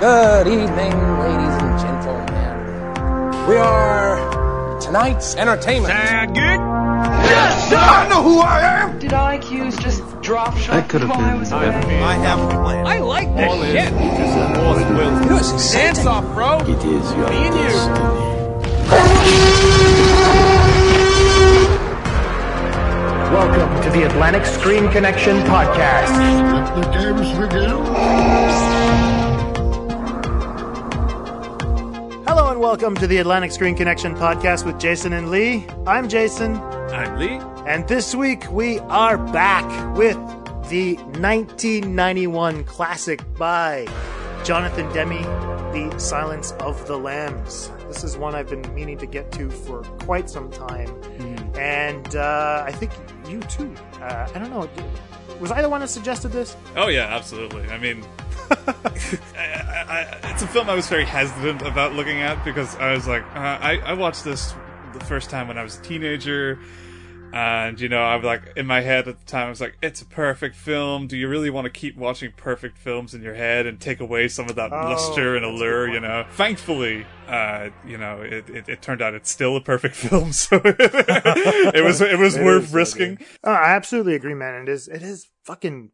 Good evening, ladies and gentlemen. We are tonight's entertainment. Sound good? Yes, sir! I know who I am! Did IQs just drop shot That could have been I was away? I have a plan. I like this All is shit. just as all will. You know, it's exciting. Dance off, bro. It is your Me and you. Welcome to the Atlantic Screen Connection podcast. Let the games begin. And welcome to the Atlantic Screen Connection podcast with Jason and Lee. I'm Jason, I'm Lee. and this week we are back with the 1991 classic by Jonathan Demme, The Silence of the Lambs. This is one I've been meaning to get to for quite some time, and uh, I think you too. Uh, I don't know. Was I the one that suggested this? Oh yeah, absolutely. I mean, I, I, I, it's a film I was very hesitant about looking at because I was like, uh, I, I watched this the first time when I was a teenager, and you know, I was like in my head at the time, I was like, it's a perfect film. Do you really want to keep watching perfect films in your head and take away some of that Oh, luster and that's a good allure? You know, thankfully, uh, you know, it, it, it turned out it's still a perfect film, so it was it was It worth is, risking. Oh, I absolutely agree, man. It is. It is fucking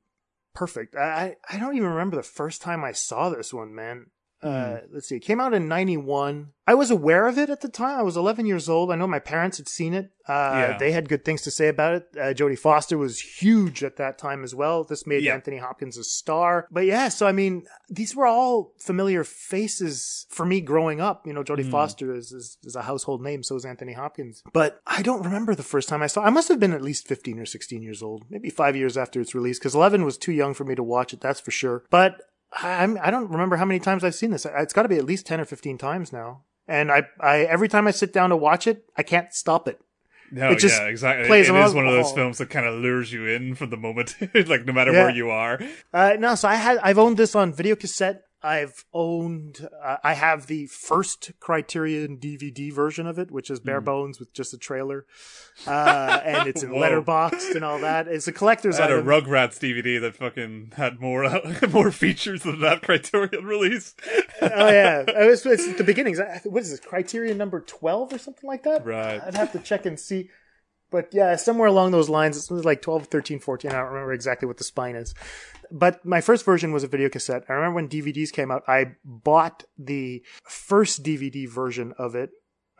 perfect. I I don't even remember the first time I saw this one, man. Uh, let's see. It came out in '91. I was aware of it at the time. I was 11 years old. I know my parents had seen it. Uh, Yeah. They had good things to say about it. Uh, Jodie Foster was huge at that time as well. This made Yeah. Anthony Hopkins a star. But yeah, so I mean, these were all familiar faces for me growing up. You know, Jodie Foster is, is is a household name. So is Anthony Hopkins. But I don't remember the first time I saw. I must have been at least 15 or 16 years old, maybe five years after its release, because 11 was too young for me to watch it. That's for sure. But I'm, I don't remember how many times I've seen this. It's got to be at least 10 or 15 times now. And I, I, every time I sit down to watch it, I can't stop it. No, It yeah, exactly. plays it them is one of those films that kind of lures you in from the moment, like no matter Yeah. where you are. Uh, no, so I had, I've owned this on video cassette. I've owned, uh, I have the first Criterion DVD version of it, which is bare bones with just a trailer. Uh, and it's in letterboxed and all that. It's a collector's I had a. Rugrats DVD that fucking had more more features than that Criterion release. oh yeah, it was, it's the beginnings. What is this? Criterion number twelve or something like that? Right. I'd have to check and see. But yeah, somewhere along those lines, it was like 12, 13, 14. I don't remember exactly what the spine is. But my first version was a video cassette. I remember when DVDs came out, I bought the first DVD version of it,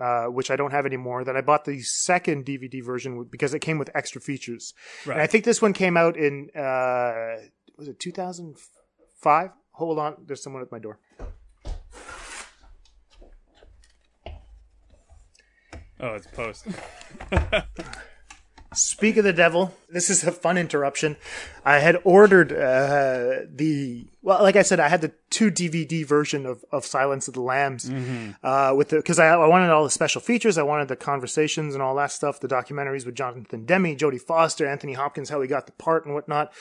uh, which I don't have anymore. Then I bought the second DVD version because it came with extra features. And I think this one came out in, uh, was it 2005? Hold on, there's someone at my door. Oh, it's post. Speak of the devil. This is a fun interruption. I had ordered uh, the well, like I said, I had the two DVD version of, of Silence of the Lambs uh, with the because I, I wanted all the special features. I wanted the conversations and all that stuff, the documentaries with Jonathan Demme, Jodie Foster, Anthony Hopkins, how he got the part and whatnot.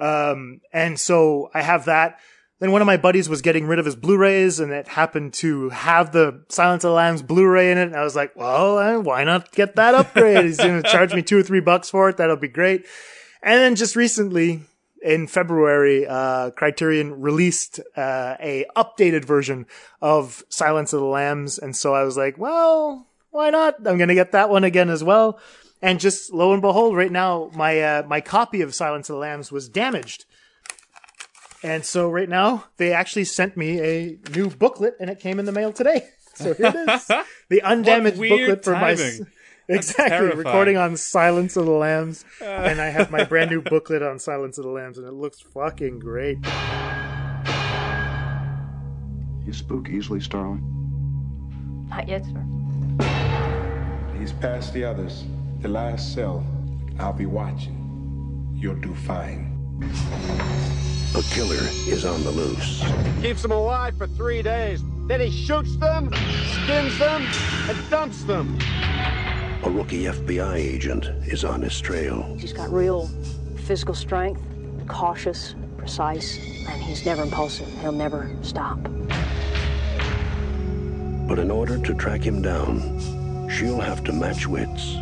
Um, and so I have that. Then one of my buddies was getting rid of his Blu-rays and it happened to have the Silence of the Lambs Blu-ray in it. And I was like, well, eh, why not get that upgrade? He's going to charge me two or three bucks for it. That'll be great. And then just recently in February, uh, Criterion released, uh, a updated version of Silence of the Lambs. And so I was like, well, why not? I'm going to get that one again as well. And just lo and behold, right now, my, uh, my copy of Silence of the Lambs was damaged. And so right now, they actually sent me a new booklet and it came in the mail today. So here it is. The undamaged weird booklet for my, s- exactly, terrifying. recording on Silence of the Lambs. Uh. and I have my brand new booklet on Silence of the Lambs and it looks fucking great. You spook easily, Starling? Not yet, sir. He's past the others. The last cell. I'll be watching. You'll do fine. A killer is on the loose. Keeps them alive for three days. Then he shoots them, skins them, and dumps them. A rookie FBI agent is on his trail. He's got real physical strength, cautious, precise, and he's never impulsive. He'll never stop. But in order to track him down, she'll have to match wits.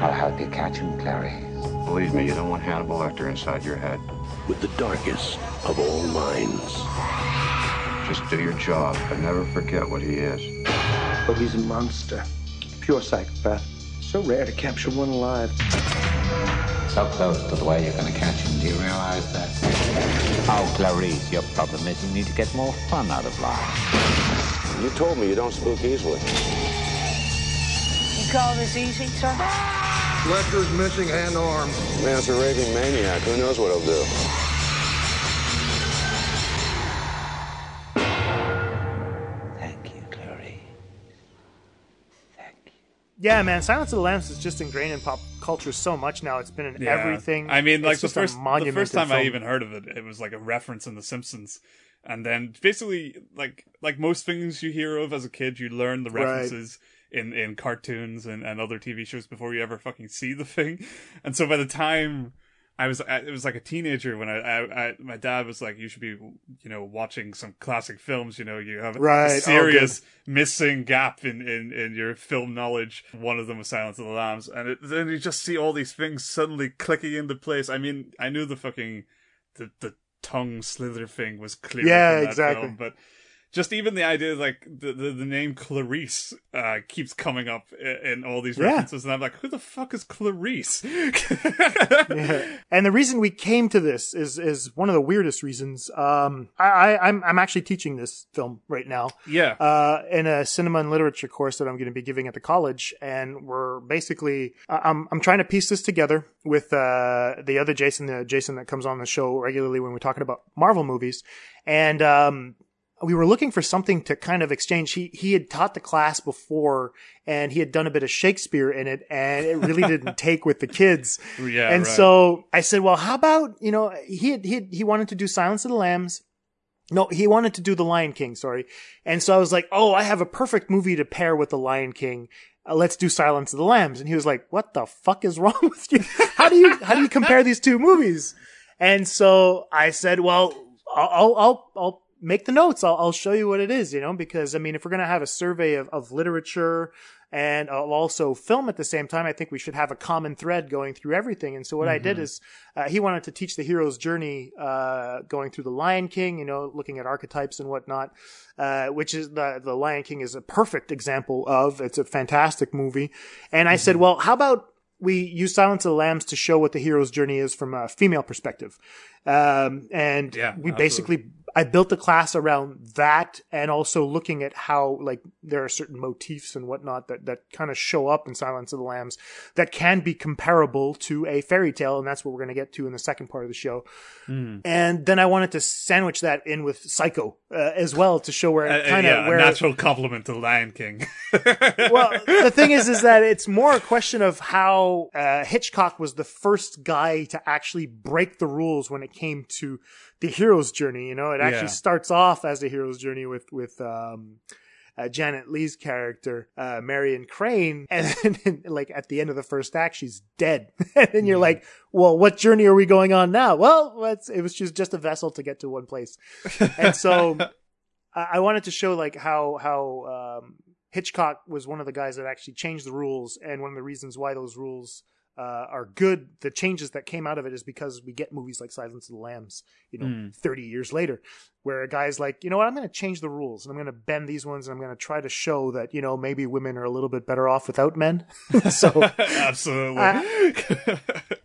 I'll help you catch him, Clary. Believe me, you don't want Hannibal Lecter inside your head. With the darkest of all minds. Just do your job, but never forget what he is. Oh, he's a monster. Pure psychopath. So rare to capture one alive. So close to the way you're going to catch him. Do you realize that? Oh, Clarice, your problem is you need to get more fun out of life. You told me you don't spook easily. You call this easy, sir? Lecter's missing hand arm. Man's a raving maniac. Who knows what he'll do? Yeah, man, Silence of the Lambs is just ingrained in pop culture so much now. It's been in Yeah. everything. I mean, like the first the first time I even heard of it, it was like a reference in The Simpsons, and then basically like like most things you hear of as a kid, you learn the Right. references in in cartoons and and other TV shows before you ever fucking see the thing, and so by the time. I was I, it was like a teenager when I, I, I my dad was like you should be you know watching some classic films you know you have Right. a Oh, serious missing gap in, in, in your film knowledge. One of them was Silence of the Lambs, and it, then you just see all these things suddenly clicking into place. I mean, I knew the fucking the the tongue slither thing was clear. Yeah, exactly. Film, but just even the idea, like the the, the name Clarice uh, keeps coming up in, in all these Yeah. references, and I'm like, who the fuck is Clarice? Yeah. And the reason we came to this is is one of the weirdest reasons. Um, I, I I'm I'm actually teaching this film right now. Yeah. Uh, in a cinema and literature course that I'm going to be giving at the college, and we're basically I'm I'm trying to piece this together with uh the other Jason, the Jason that comes on the show regularly when we're talking about Marvel movies, and um we were looking for something to kind of exchange. He he had taught the class before, and he had done a bit of Shakespeare in it, and it really didn't take with the kids. Yeah, and right. so I said, "Well, how about you know he had, he he wanted to do Silence of the Lambs." No, he wanted to do The Lion King. Sorry, and so I was like, "Oh, I have a perfect movie to pair with The Lion King." Uh, let's do Silence of the Lambs. And he was like, "What the fuck is wrong with you? How do you how do you compare these two movies?" And so I said, "Well, I'll I'll I'll, I'll make the notes. I'll, I'll show you what it is, you know, because I mean, if we're going to have a survey of, of literature and uh, also film at the same time, I think we should have a common thread going through everything. And so what I did Mhm. is, uh, he wanted to teach the hero's journey, uh, going through the Lion King, you know, looking at archetypes and whatnot, uh, which is the, the Lion King is a perfect example of, it's a fantastic movie. And I said, well, how about we use Silence of the Lambs to show what the hero's journey is from a female perspective. Um, and Yeah, we absolutely. basically, I built the class around that and also looking at how, like, there are certain motifs and whatnot that, that kind of show up in Silence of the Lambs that can be comparable to a fairy tale. And that's what we're going to get to in the second part of the show. Mm. And then I wanted to sandwich that in with Psycho uh, as well to show where Uh, it kind of yeah, where a natural compliment to Lion King. well, the thing is, is that it's more a question of how uh, Hitchcock was the first guy to actually break the rules when it came to the hero's journey. You know, it actually Yeah. starts off as the hero's journey with with um, uh, Janet Leigh's character, uh, Marion Crane, and then, like at the end of the first act, she's dead, and then you're like, "Well, what journey are we going on now?" Well, it was just just a vessel to get to one place, and so I I wanted to show like how how um, Hitchcock was one of the guys that actually changed the rules, and one of the reasons why those rules uh, are good. The changes that came out of it is because we get movies like Silence of the Lambs, you know, Mm. thirty years later, where a guy's like, you know what, I'm going to change the rules and I'm going to bend these ones, and I'm going to try to show that you know maybe women are a little bit better off without men. so Absolutely.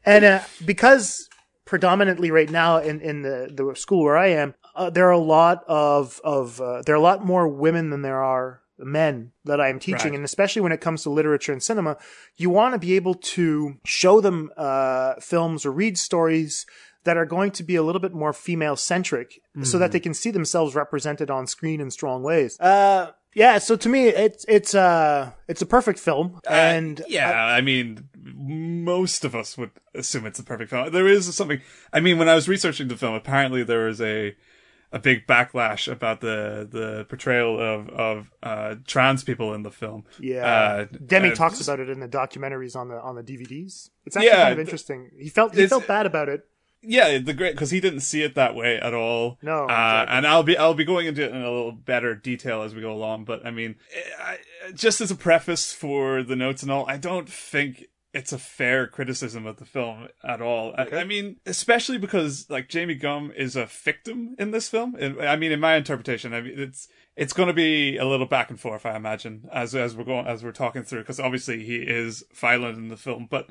and uh, because predominantly right now in, in the, the school where I am, uh, there are a lot of of uh, there are a lot more women than there are men that I am teaching, Right. and especially when it comes to literature and cinema, you want to be able to show them uh, films or read stories that are going to be a little bit more female centric, so that Mhm. they can see themselves represented on screen in strong ways. Uh, yeah, so to me, it's it's uh it's a perfect film, and yeah, I, mean, most of us would assume it's a perfect film. There is something. I mean, when I was researching the film, apparently there was a a big backlash about the the portrayal of of uh, trans people in the film. Yeah, uh, Demme uh, talks about it in the documentaries on the on the DVDs. It's actually Yeah, kind of interesting. He felt he felt bad about it. Yeah, the great because he didn't see it that way at all. No, uh, exactly. and I'll be I'll be going into it in a little better detail as we go along. But I mean, I, just as a preface for the notes and all, I don't think it's a fair criticism of the film at all. I, I, mean, especially because like Jamie Gumb is a victim in this film. I mean, in my interpretation, I mean it's it's going to be a little back and forth, I imagine, as as we're going as we're talking through, because obviously he is violent in the film, but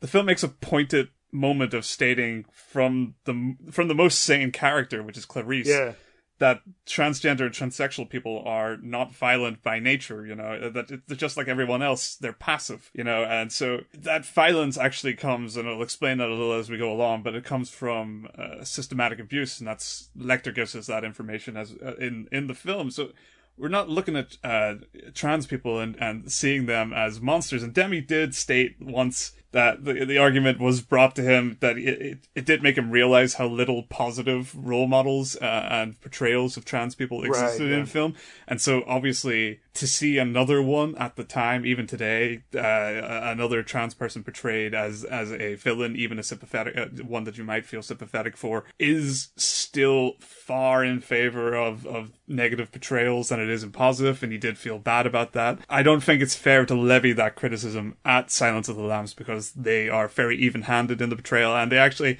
the film makes a pointed moment of stating from the from the most sane character, which is Clarice. Yeah that transgender transsexual people are not violent by nature, you know, that it's just like everyone else, they're passive, you know, and so that violence actually comes, and I'll explain that a little as we go along, but it comes from uh, systematic abuse, and that's Lecter gives us that information as uh, in in the film. So we're not looking at uh, trans people and, and seeing them as monsters. And Demme did state once that the, the argument was brought to him that it, it, it did make him realize how little positive role models uh, and portrayals of trans people existed right, yeah. in film. And so obviously to see another one at the time, even today, uh, another trans person portrayed as, as a villain, even a sympathetic, uh, one that you might feel sympathetic for is still far in favor of, of negative portrayals than it is in. And he did feel bad about that. I don't think it's fair to levy that criticism at Silence of the Lambs because they are very even-handed in the portrayal, and they actually.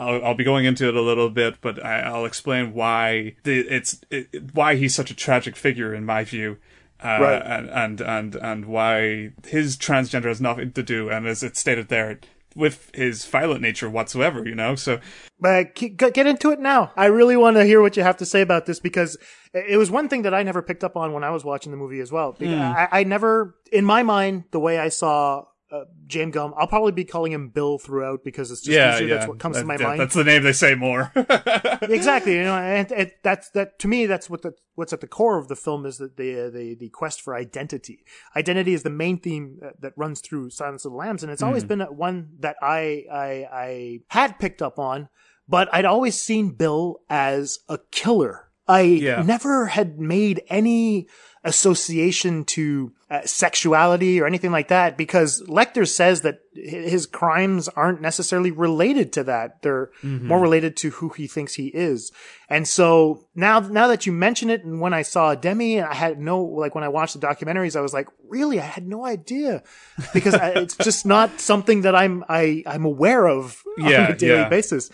I'll, I'll be going into it a little bit, but I, will explain why the, it's it, why he's such a tragic figure in my view, uh, right. and, and and and why his transgender has nothing to do, and as it's stated there, with his violent nature whatsoever, you know. So, but get into it now. I really want to hear what you have to say about this because it was one thing that I never picked up on when I was watching the movie as well. Mm. I, I, never, in my mind, the way I saw uh, James Gumb. I'll probably be calling him Bill throughout because it's just yeah, easier. Yeah. That's what comes that, to my yeah, mind. That's the name they say more. exactly. You know, and, and, that's that to me. That's what the what's at the core of the film is that the the the quest for identity. Identity is the main theme that, that runs through Silence of the Lambs, and it's always mm. been one that I I I had picked up on, but I'd always seen Bill as a killer. I yeah. never had made any association to uh, sexuality or anything like that because Lecter says that his crimes aren't necessarily related to that. They're mm-hmm. more related to who he thinks he is. And so now, now that you mention it, and when I saw Demme, I had no, like when I watched the documentaries, I was like, really? I had no idea because I, it's just not something that I'm, I, I'm aware of yeah, on a daily yeah. basis.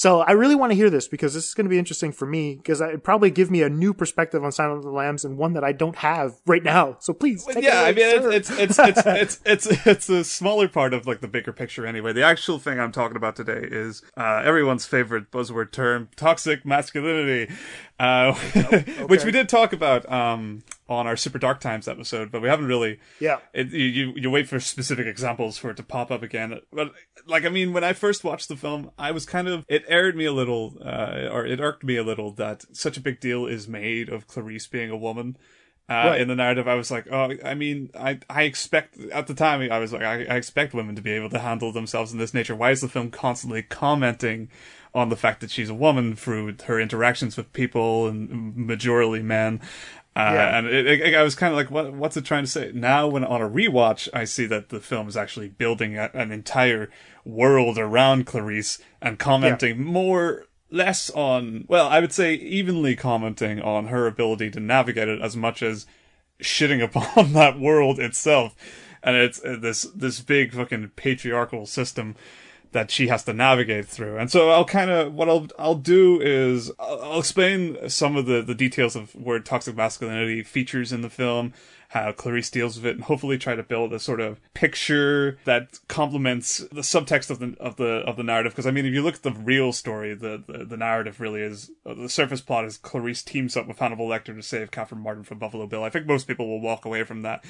So I really want to hear this because this is going to be interesting for me because it'd probably give me a new perspective on Silence of the Lambs and one that I don't have right now. So please, yeah, I mean it's, it's, it's it's it's it's a smaller part of like the bigger picture anyway. The actual thing I'm talking about today is uh, everyone's favorite buzzword term, toxic masculinity, uh, okay. which we did talk about um, on our Super Dark Times episode, but we haven't really. Yeah. It, you you wait for specific examples for it to pop up again. But like, I mean, when I first watched the film, I was kind of it aired me a little, uh, or it irked me a little that such a big deal is made of Clarice being a woman. Uh, right. in the narrative, I was like, oh, I mean, I, I expect, at the time, I was like, I, I expect women to be able to handle themselves in this nature. Why is the film constantly commenting on the fact that she's a woman through her interactions with people and majorly men? Uh, yeah. And it, it, I was kind of like, what, what's it trying to say? Now, when on a rewatch, I see that the film is actually building a, an entire world around Clarice and commenting yeah. more, less on, well, I would say evenly commenting on her ability to navigate it as much as shitting upon that world itself. And it's uh, this, this big fucking patriarchal system that she has to navigate through. And so I'll kind of, what I'll, I'll do is I'll, I'll, explain some of the, the details of where toxic masculinity features in the film, how Clarice deals with it, and hopefully try to build a sort of picture that complements the subtext of the, of the, of the narrative. Cause I mean, if you look at the real story, the, the, the narrative really is, uh, the surface plot is Clarice teams up with Hannibal Lecter to save Catherine Martin from Buffalo Bill. I think most people will walk away from that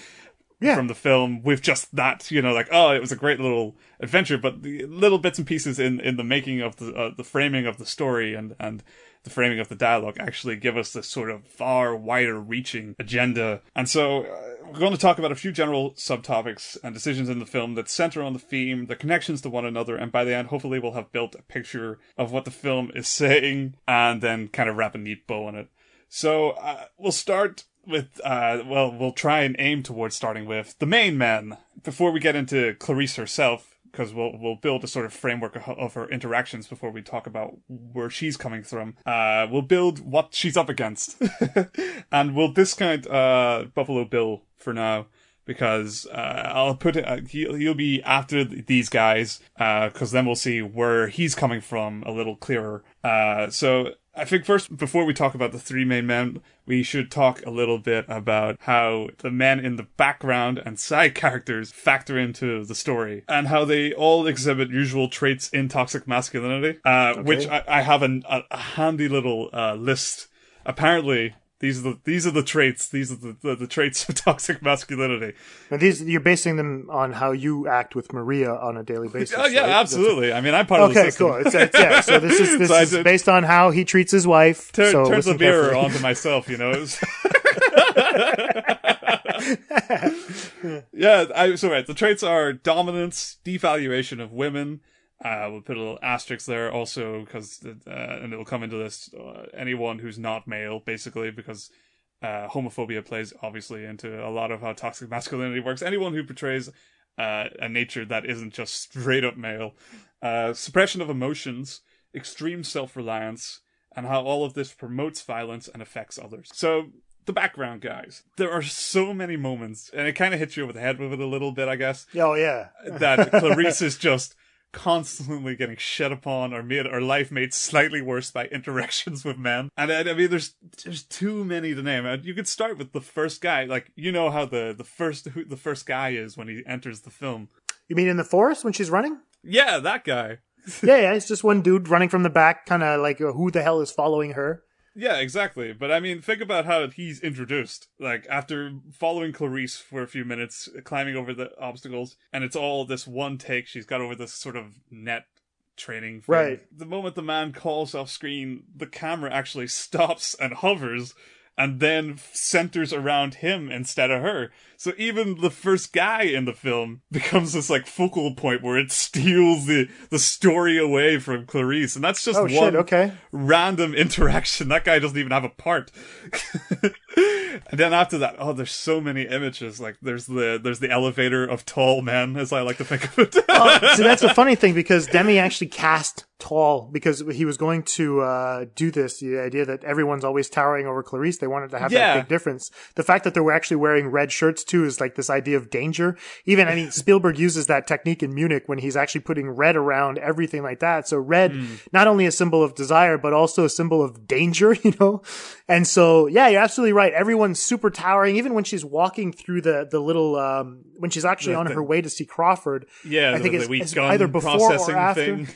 yeah. from the film with just that, you know, like, oh, it was a great little adventure, but the little bits and pieces in, in the making of the, uh, the framing of the story and, and the framing of the dialogue actually give us this sort of far wider reaching agenda. And so uh, we're going to talk about a few general subtopics and decisions in the film that center on the theme, the connections to one another, and by the end, hopefully we'll have built a picture of what the film is saying and then kind of wrap a neat bow on it. So uh, we'll start with uh well we'll try and aim towards starting with the main men before we get into Clarice herself because we'll we'll build a sort of framework of, her interactions before we talk about where she's coming from. Uh, we'll build what she's up against, and we'll discount uh, Buffalo Bill for now because uh, I'll put it. Uh, he'll, he'll be after th- these guys Uh, because then we'll see where he's coming from a little clearer. Uh, so I think first, before we talk about the three main men, we should talk a little bit about how the men in the background and side characters factor into the story and how they all exhibit usual traits in toxic masculinity, uh, which I, I have an, a, a handy little uh, list. Apparently, these are the these are the traits. These are the, the, the traits of toxic masculinity. And these you're basing them on how you act with Maria on a daily oh, basis. Oh yeah, right? absolutely. I mean, I'm part of the Okay, system. cool. It's, it's, yeah, so this is this So is based on how he treats his wife. So turns the mirror onto myself, you know. Yeah, I so right. The traits are dominance, devaluation of women. Uh, we'll put a little asterisk there also because, uh, and it'll come into this. Uh, anyone who's not male, basically, because uh, homophobia plays obviously into a lot of how toxic masculinity works. Anyone who portrays uh, a nature that isn't just straight up male, uh, suppression of emotions, extreme self reliance, and how all of this promotes violence and affects others. So, the background, guys. There are so many moments, and it kind of hits you over the head with it a little bit, I guess, Oh yeah. that Clarice is just constantly getting shit upon or made or life made slightly worse by interactions with men. And I, I mean, there's there's too many to name. And You could start with the first guy, like you know how the the first who the first guy is when he enters the film. You mean in the forest when she's running? Yeah, that guy. yeah, yeah. It's just one dude running from the back, kind of like uh, who the hell is following her? Yeah, exactly. But I mean, think about how he's introduced. Like, after following Clarice for a few minutes, climbing over the obstacles, and it's all this one take. She's got over this sort of net training. Thing. Right. The moment the man calls off screen, the camera actually stops and hovers. And then centers around him instead of her. So even the first guy in the film becomes this like focal point where it steals the the story away from Clarice, and that's just Oh one shit. Okay. random interaction. That guy doesn't even have a part. and then after that, oh, there's so many images. Like there's the there's the elevator of tall men, as I like to think of it. Oh, so that's a funny thing because Demme actually cast tall because he was going to uh, do this. The idea that everyone's always towering over Clarice, they wanted to have Yeah. that big difference. The fact that they were actually wearing red shirts too is like this idea of danger. Even I mean, Spielberg uses that technique in Munich when he's actually putting red around everything like that. So red, Hmm. not only a symbol of desire, but also a symbol of danger. You know, and so yeah, you're absolutely right. Everyone's super towering. Even when she's walking through the the little um, when she's actually The- on her way to see Crawford. yeah, I think the, it's, it's either before processing or after. thing.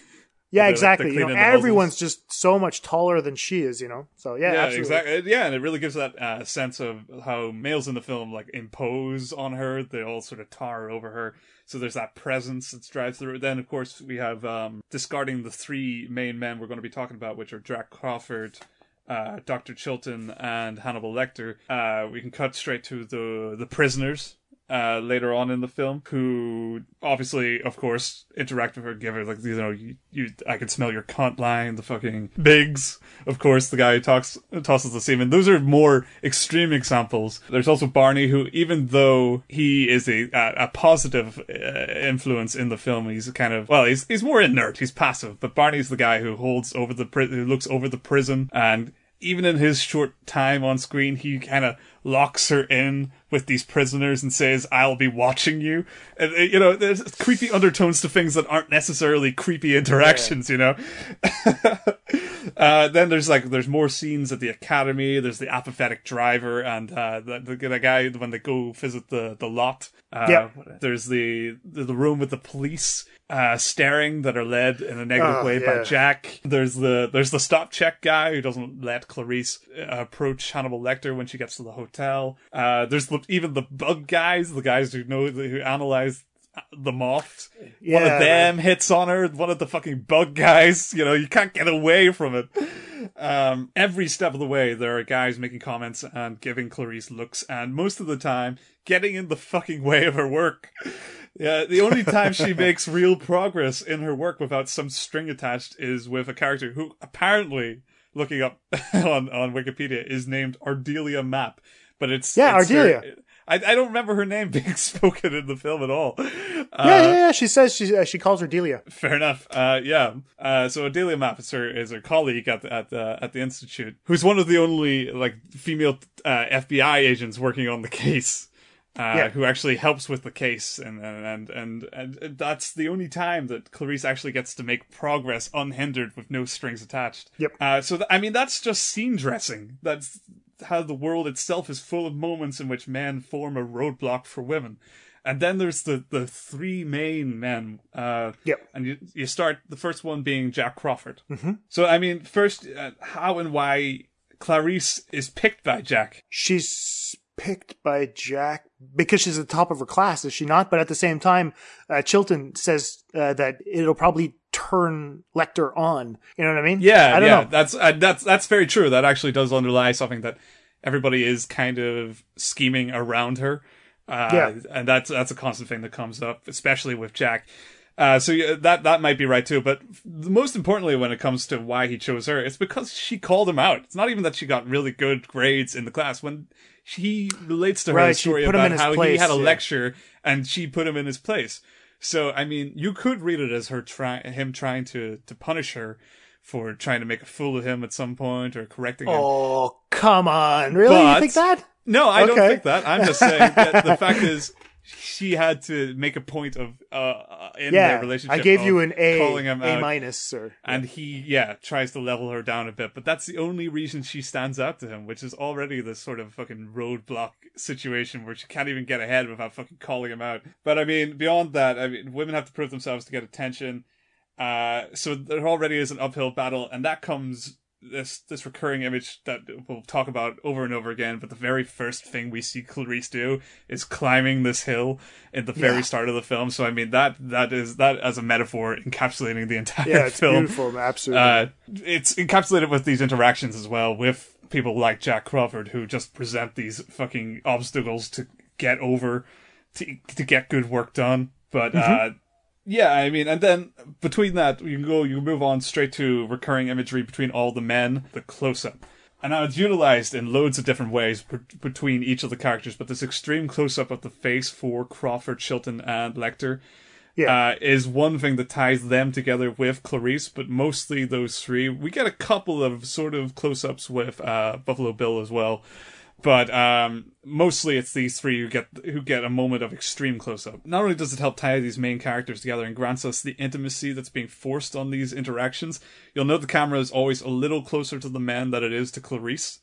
Yeah, exactly. You know, cleaning the muzzles. everyone's just so much taller than she is. You know, so yeah, Yeah, absolutely. exactly. Yeah, and it really gives that uh, sense of how males in the film like impose on her. They all sort of tower over her. So there's that presence that drives through. Then, of course, we have um, discarding the three main men we're going to be talking about, which are Jack Crawford, uh, Dr. Chilton, and Hannibal Lecter. Uh, we can cut straight to the the prisoners. Uh, later on in the film, who obviously, of course, interact with her, give her like you know, you, you I can smell your cunt line. The fucking Miggs, of course, the guy who talks tosses the semen. Those are more extreme examples. There's also Barney, who even though he is a a, a positive uh, influence in the film, he's kind of well, he's he's more inert, he's passive. But Barney's the guy who holds over the pri- who looks over the prison and even in his short time on screen, he kind of locks her in with these prisoners and says, "I'll be watching you." And uh, you know, there's creepy undertones to things that aren't necessarily creepy interactions. You know. uh, then there's like there's more scenes at the academy. There's the apathetic driver and uh, the, the, guy when they go visit the the lot. Uh, Yep. There's the, the room with the police uh, staring that are led in a negative Oh, way by. Jack. There's the there's the stop check guy who doesn't let Clarice uh, approach Hannibal Lecter when she gets to the hotel. Uh, there's the, even the bug guys, the guys who know who analyze the moth. one of them hits on her. One of the fucking bug guys. You know, you can't get away from it. Um, every step of the way, there are guys making comments and giving Clarice looks, and most of the time, getting in the fucking way of her work. Yeah, the only time she makes real progress in her work without some string attached is with a character who apparently, looking up on, on Wikipedia, is named Ardelia Mapp. But it's Yeah, it's her- Ardelia. I, I don't remember her name being spoken in the film at all. Uh, yeah, yeah, yeah. She says she uh, she calls her Delia. Fair enough. Uh, yeah. Uh, so Adelia Mapp is her is her colleague at the, at the at the institute, who's one of the only like female uh, FBI agents working on the case. Uh, Yeah. who actually helps with the case, and and, and and that's the only time that Clarice actually gets to make progress unhindered with no strings attached. Yep. Uh, so th- I mean, that's just scene dressing. That's how the world itself is full of moments in which men form a roadblock for women. And then there's the, the three main men. Uh, Yep. And you, you start the first one being Jack Crawford. Mm-hmm. So, I mean, first, uh, how and why Clarice is picked by Jack. She's picked by Jack because she's at the top of her class, is she not? But at the same time, uh, Chilton says uh, that it'll probably turn Lecter on. You know what I mean? Yeah, I don't yeah, know. that's uh, that's that's very true. That actually does underlie something that everybody is kind of scheming around her. Uh, Yeah. and that's that's a constant thing that comes up, especially with Jack. Uh, so yeah, that that might be right too, but most importantly, when it comes to why he chose her, it's because she called him out. It's not even that she got really good grades in the class. When she relates to her Right, story about how he had a yeah. lecture and she put him in his place. So I mean, you could read it as her try him trying to to punish her for trying to make a fool of him at some point or correcting him. Oh, come on. Really? But- you think that? No, I don't think that. I'm just saying that the fact is she had to make a point of uh uh, in their relationship. I gave you an A, calling him A out. minus, sir. And he, yeah, tries to level her down a bit, but that's the only reason she stands out to him, which is already this sort of fucking roadblock situation where she can't even get ahead without fucking calling him out. But I mean, beyond that, I mean, women have to prove themselves to get attention. Uh, so there already is an uphill battle, and that comes this this recurring image that we'll talk about over and over again. But the very first thing we see Clarice do is climbing this hill at the very Yeah. start of the film. So I mean that that is that as a metaphor encapsulating the entire Yeah, it's film. beautiful. Absolutely. Uh, it's encapsulated with these interactions as well with people like Jack Crawford who just present these fucking obstacles to get over, to to get good work done. But uh, yeah, I mean, and then between that, you can go, you can move on straight to recurring imagery between all the men, the close up. And now it's utilized in loads of different ways b- between each of the characters, but this extreme close up of the face for Crawford, Chilton, and Lecter Yeah. uh, is one thing that ties them together with Clarice, but mostly those three. We get a couple of sort of close ups with uh, Buffalo Bill as well. But um, mostly it's these three who get who get a moment of extreme close up. Not only does it help tie these main characters together and grants us the intimacy that's being forced on these interactions, you'll note the camera is always a little closer to the man than it is to Clarice.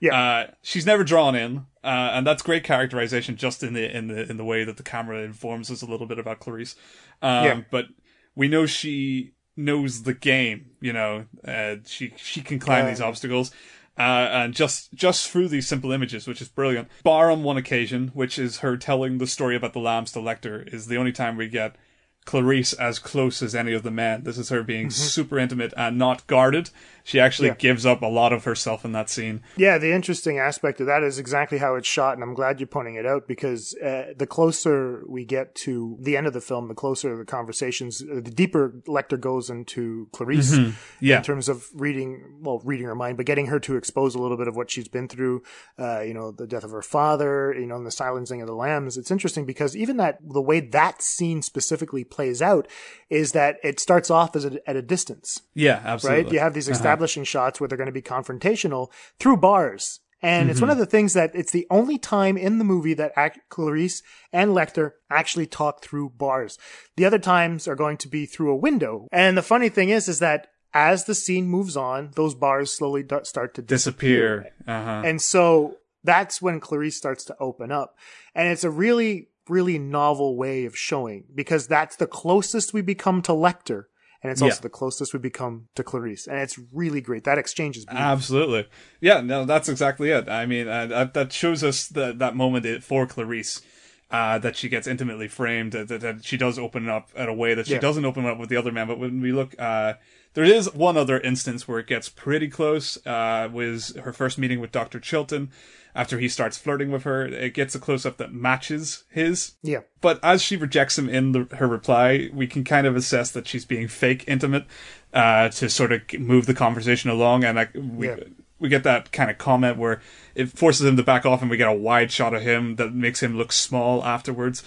Yeah. Uh, she's never drawn in, uh, and that's great characterization just in the in the in the way that the camera informs us a little bit about Clarice. Um, Yeah. But we know she knows the game. You know, uh, she she can climb these obstacles. Uh, and just just through these simple images, which is brilliant. Bar on one occasion, which is her telling the story about the lambs to Lecter, is the only time we get Clarice as close as any of the men. This is her being super intimate and not guarded. She actually. Yeah. gives up a lot of herself in that scene. Yeah, the interesting aspect of that is exactly how it's shot, and I'm glad you're pointing it out because uh, the closer we get to the end of the film, the closer the conversations, uh, the deeper Lecter goes into Clarice Mm-hmm. Yeah. in terms of reading, well, reading her mind, but getting her to expose a little bit of what she's been through. Uh, you know, the death of her father, you know, and the silencing of the lambs. It's interesting because even that the way that scene specifically plays out is that it starts off as a, at a distance Yeah, absolutely. right? You have these Uh-huh. Establishing shots where they're going to be confrontational through bars. And it's one Mm-hmm. of the things that it's the only time in the movie that act- Clarice and Lecter actually talk through bars. The other times are going to be through a window. And the funny thing is, is that as the scene moves on, those bars slowly d- start to disappear. disappear. Uh-huh. And so that's when Clarice starts to open up. And it's a really, really novel way of showing because that's the closest we become to Lecter. And it's also Yeah. the closest we become to Clarice. And it's really great. That exchange is beautiful. Absolutely. Yeah, no, that's exactly it. I mean, uh, that, that shows us the, that moment for Clarice. Uh, that she gets intimately framed, that, that, that she does open up in a way that she Yeah. doesn't open up with the other man. But when we look, uh, there is one other instance where it gets pretty close, uh, was her first meeting with Dr. Chilton. After he starts flirting with her, it gets a close up that matches his. Yeah. But as she rejects him in the, her reply, we can kind of assess that she's being fake intimate uh, to sort of move the conversation along. And like, we, Yeah. we get that kind of comment where it forces him to back off and we get a wide shot of him that makes him look small afterwards.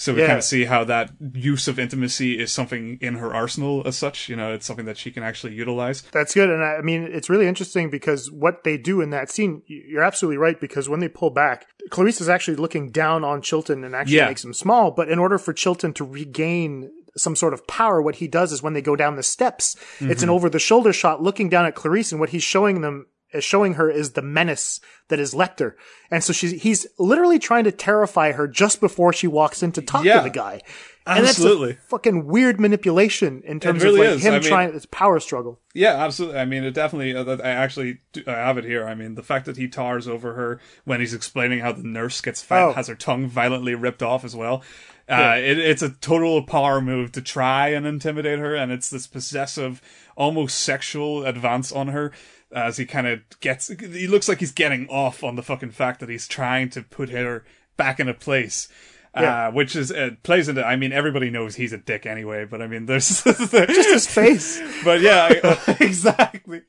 So we Yeah. kind of see how that use of intimacy is something in her arsenal as such. You know, it's something that she can actually utilize. That's good. And I, I mean, it's really interesting because what they do in that scene, you're absolutely right. Because when they pull back, Clarice is actually looking down on Chilton and actually Yeah. makes him small. But in order for Chilton to regain some sort of power, what he does is when they go down the steps, it's an Mhm. over the shoulder shot looking down at Clarice. And what he's showing them showing her is the menace that is Lecter. And so she's, he's literally trying to terrify her just before she walks in to talk Yeah. to the guy. And Absolutely. that's a fucking weird manipulation in terms really of like is. him I mean- trying, it's power struggle. Yeah, absolutely. I mean, it definitely. Uh, I actually I have it here. I mean, the fact that he towers over her when he's explaining how the nurse gets vi- Oh. has her tongue violently ripped off as well. Uh, it, it's a total power move to try and intimidate her, and it's this possessive, almost sexual advance on her as he kind of gets. He looks like he's getting off on the fucking fact that he's trying to put her back in a place. Yeah. Uh, which is it plays into. I mean, everybody knows he's a dick anyway, but I mean, there's Just his face. but yeah, I- exactly.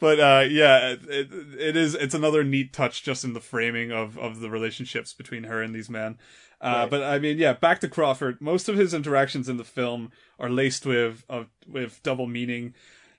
But uh, yeah, it, it, it is. It's another neat touch just in the framing of of the relationships between her and these men. Uh, Right. But I mean, yeah, back to Crawford. Most of his interactions in the film are laced with of with double meaning.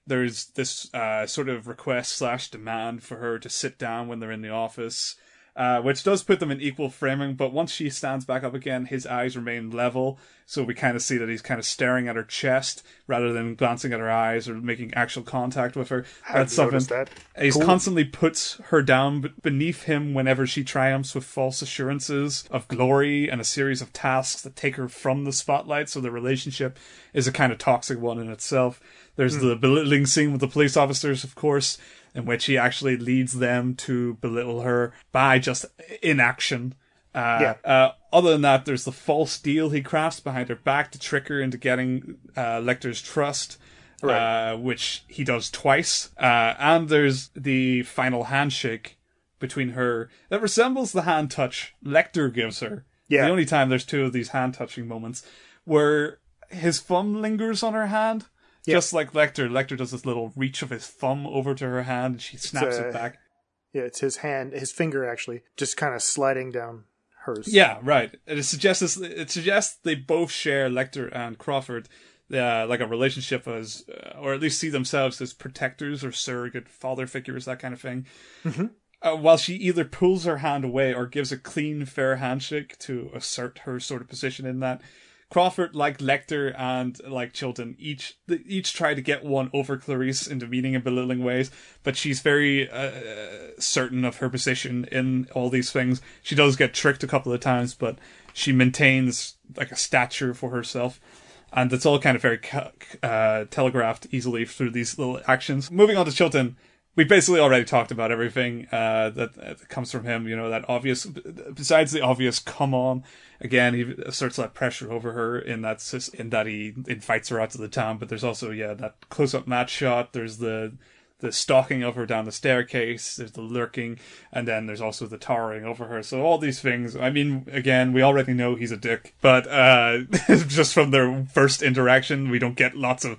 There's this uh, sort of request slash demand for her to sit down when they're in the office. Uh, which does put them in equal framing, but once she stands back up again, his eyes remain level, so we kind of see that he's kind of staring at her chest rather than glancing at her eyes or making actual contact with her. Hadn't That's something. that. He's Cool. constantly puts her down beneath him whenever she triumphs with false assurances of glory and a series of tasks that take her from the spotlight. So the relationship is a kind of toxic one in itself. There's Hmm. the belittling scene with the police officers, of course, in which he actually leads them to belittle her by just inaction. Uh, Yeah. uh, other than that, there's the false deal he crafts behind her back to trick her into getting uh, Lecter's trust, uh, which he does twice. Uh, and there's the final handshake between her that resembles the hand touch Lecter gives her. Yeah. The only time there's two of these hand touching moments where his thumb lingers on her hand. Yeah. Just like Lecter, Lecter does this little reach of his thumb over to her hand and she snaps uh, it back. Yeah, it's his hand, his finger actually, just kind of sliding down hers. Yeah, right. It suggests it suggests they both share Lecter and Crawford, uh, like a relationship as, uh, or at least see themselves as protectors or surrogate father figures, that kind of thing. Mhm. Uh, while she either pulls her hand away or gives a clean, fair handshake to assert her sort of position in that. Crawford, like Lecter and like Chilton, each each try to get one over Clarice in demeaning and belittling ways, but she's very uh, certain of her position in all these things. She does get tricked a couple of times, but she maintains like a stature for herself. And it's all kind of very uh, telegraphed easily through these little actions. Moving on to Chilton, we basically already talked about everything uh, that, that comes from him. You know that obvious. Besides the obvious, come on. Again, he asserts that pressure over her in that in that he invites her out to the town. But there's also yeah that close up match shot. There's the the stalking of her down the staircase. There's the lurking, and then there's also the towering over her. So all these things. I mean, again, we already know he's a dick, but uh, just from their first interaction, we don't get lots of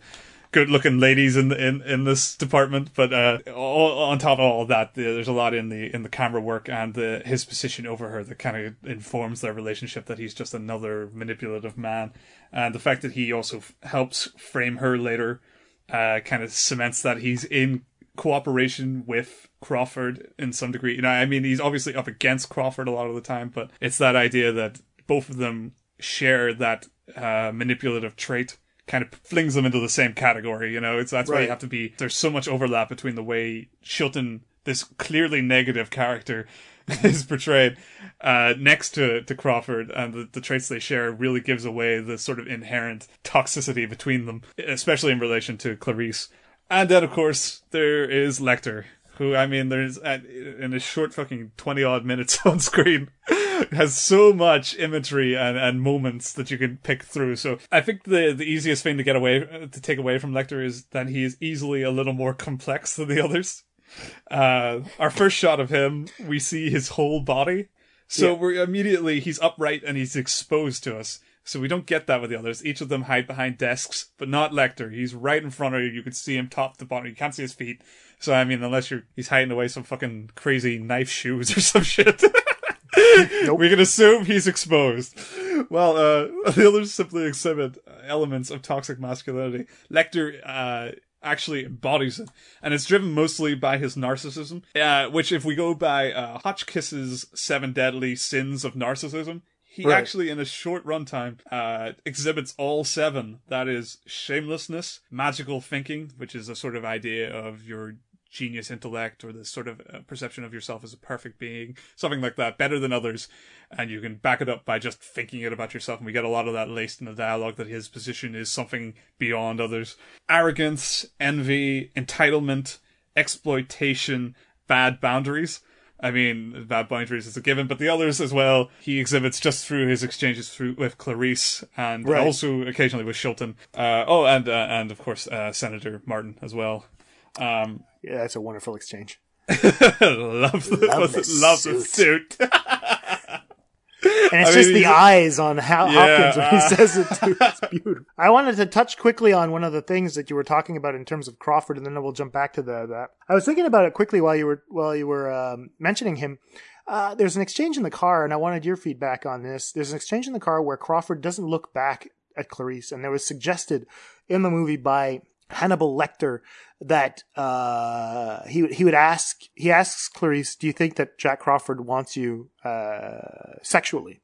good looking ladies in, in in this department. But uh, all, on top of all that, there's a lot in the in the camera work and the, his position over her that kind of informs their relationship that he's just another manipulative man, and the fact that he also f- helps frame her later, uh, kind of cements that he's in cooperation with Crawford in some degree. You know, I mean, he's obviously up against Crawford a lot of the time, but it's that idea that both of them share that uh, manipulative trait kind of flings them into the same category. You know, it's that's why you have to be. There's so much overlap between the way Chilton, this clearly negative character, is portrayed uh, next to to Crawford, and the, the traits they share really gives away the sort of inherent toxicity between them, especially in relation to Clarice. And then, of course, there is Lecter, who I mean, there's in a short fucking twenty odd minutes on screen has so much imagery and, and moments that you can pick through. So I think the the easiest thing to get away to take away from Lecter is that he is easily a little more complex than the others. Uh, our first shot of him, we see his whole body. So Yeah. we're immediately he's upright and he's exposed to us. So we don't get that with the others. Each of them hide behind desks, but not Lecter. He's right in front of you. You can see him top to bottom. You can't see his feet. So I mean, unless you're he's hiding away some fucking crazy knife shoes or some shit. We can assume he's exposed. Well, uh, the others simply exhibit elements of toxic masculinity. Lecter uh, actually embodies it, and it's driven mostly by his narcissism. Uh, which, if we go by uh, Hotchkiss's Seven Deadly Sins of Narcissism, he Right. actually, in a short runtime, uh, exhibits all seven. That is shamelessness, magical thinking, which is a sort of idea of your genius intellect or this sort of uh, perception of yourself as a perfect being, something like that, better than others. And you can back it up by just thinking it about yourself. And we get a lot of that laced in the dialogue that his position is something beyond others. Arrogance, envy, entitlement, exploitation, bad boundaries. I mean, bad boundaries is a given, but the others as well, he exhibits just through his exchanges through with Clarice and Right. also occasionally with Chilton. Uh, oh, and uh, and of course uh, Senator Martin as well. Um, Yeah, that's a wonderful exchange. love the Love love, the the suit. And it's I just the eyes on Hal Yeah, Hopkins when he uh, says it too. It's beautiful. I wanted to touch quickly on one of the things that you were talking about in terms of Crawford, and then we'll jump back to the that. I was thinking about it quickly while you were while you were um, mentioning him. Uh, there's an exchange in the car, and I wanted your feedback on this. There's an exchange in the car where Crawford doesn't look back at Clarice, and there was suggested in the movie by Hannibal Lecter that uh, he he would ask he asks Clarice, "Do you think that Jack Crawford wants you uh, sexually?"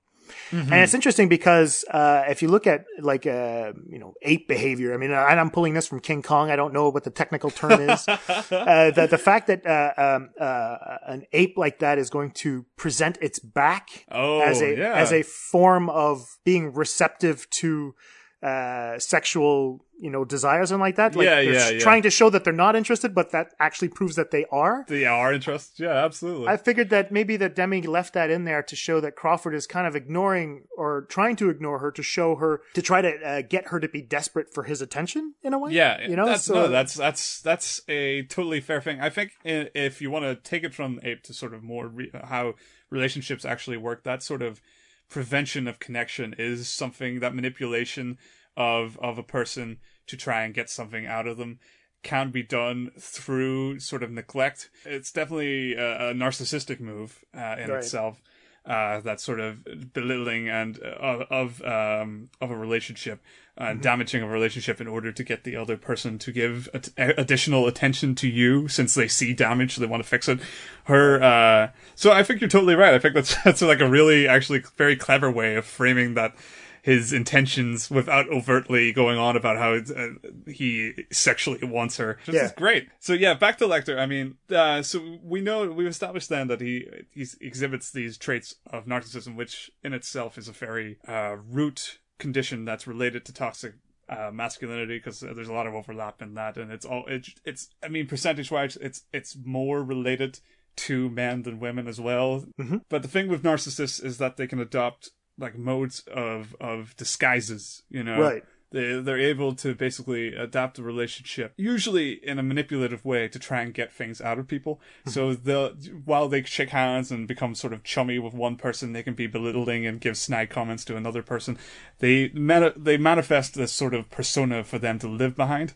And it's interesting because uh, if you look at like uh, you know ape behavior, I mean, I, I'm pulling this from King Kong. I don't know what the technical term is. uh, the the fact that uh, um, uh, an ape like that is going to present its back Oh, as a yeah. as a form of being receptive to uh, sexual you know desires and like that. Like Yeah, they're yeah, yeah. trying to show that they're not interested, but that actually proves that they are. They are interested. Yeah, absolutely. I figured that maybe that Demme left that in there to show that Crawford is kind of ignoring or trying to ignore her to show her to try to uh, get her to be desperate for his attention in a way. Yeah, you know, that's so no, that's that's that's a totally fair thing. I think if you want to take it from ape to sort of more re- how relationships actually work, that sort of prevention of connection is something that manipulation of of a person to try and get something out of them can be done through sort of neglect. It's definitely a, a narcissistic move uh, in Right. itself. Uh, that sort of belittling and uh, of of, um, of a relationship and Mm-hmm. damaging of a relationship in order to get the other person to give additional attention to you since they see damage so they want to fix it. Her, uh, so I think you're totally right. I think that's that's like a really actually very clever way of framing that his intentions without overtly going on about how uh, he sexually wants her. This Yeah. is great. So yeah, back to Lecter. I mean, uh, so we know we've established then that he he exhibits these traits of narcissism, which in itself is a very uh, root condition that's related to toxic uh, masculinity because there's a lot of overlap in that, and it's all it, it's. I mean, percentage wise, it's it's more related to men than women as well. But the thing with narcissists is that they can adopt like modes of of disguises. You know, Right. they they're able to basically adapt a relationship, usually in a manipulative way, to try and get things out of people. Hmm. so they'll while they shake hands and become sort of chummy with one person, they can be belittling and give snide comments to another person. They mani- they manifest this sort of persona for them to live behind,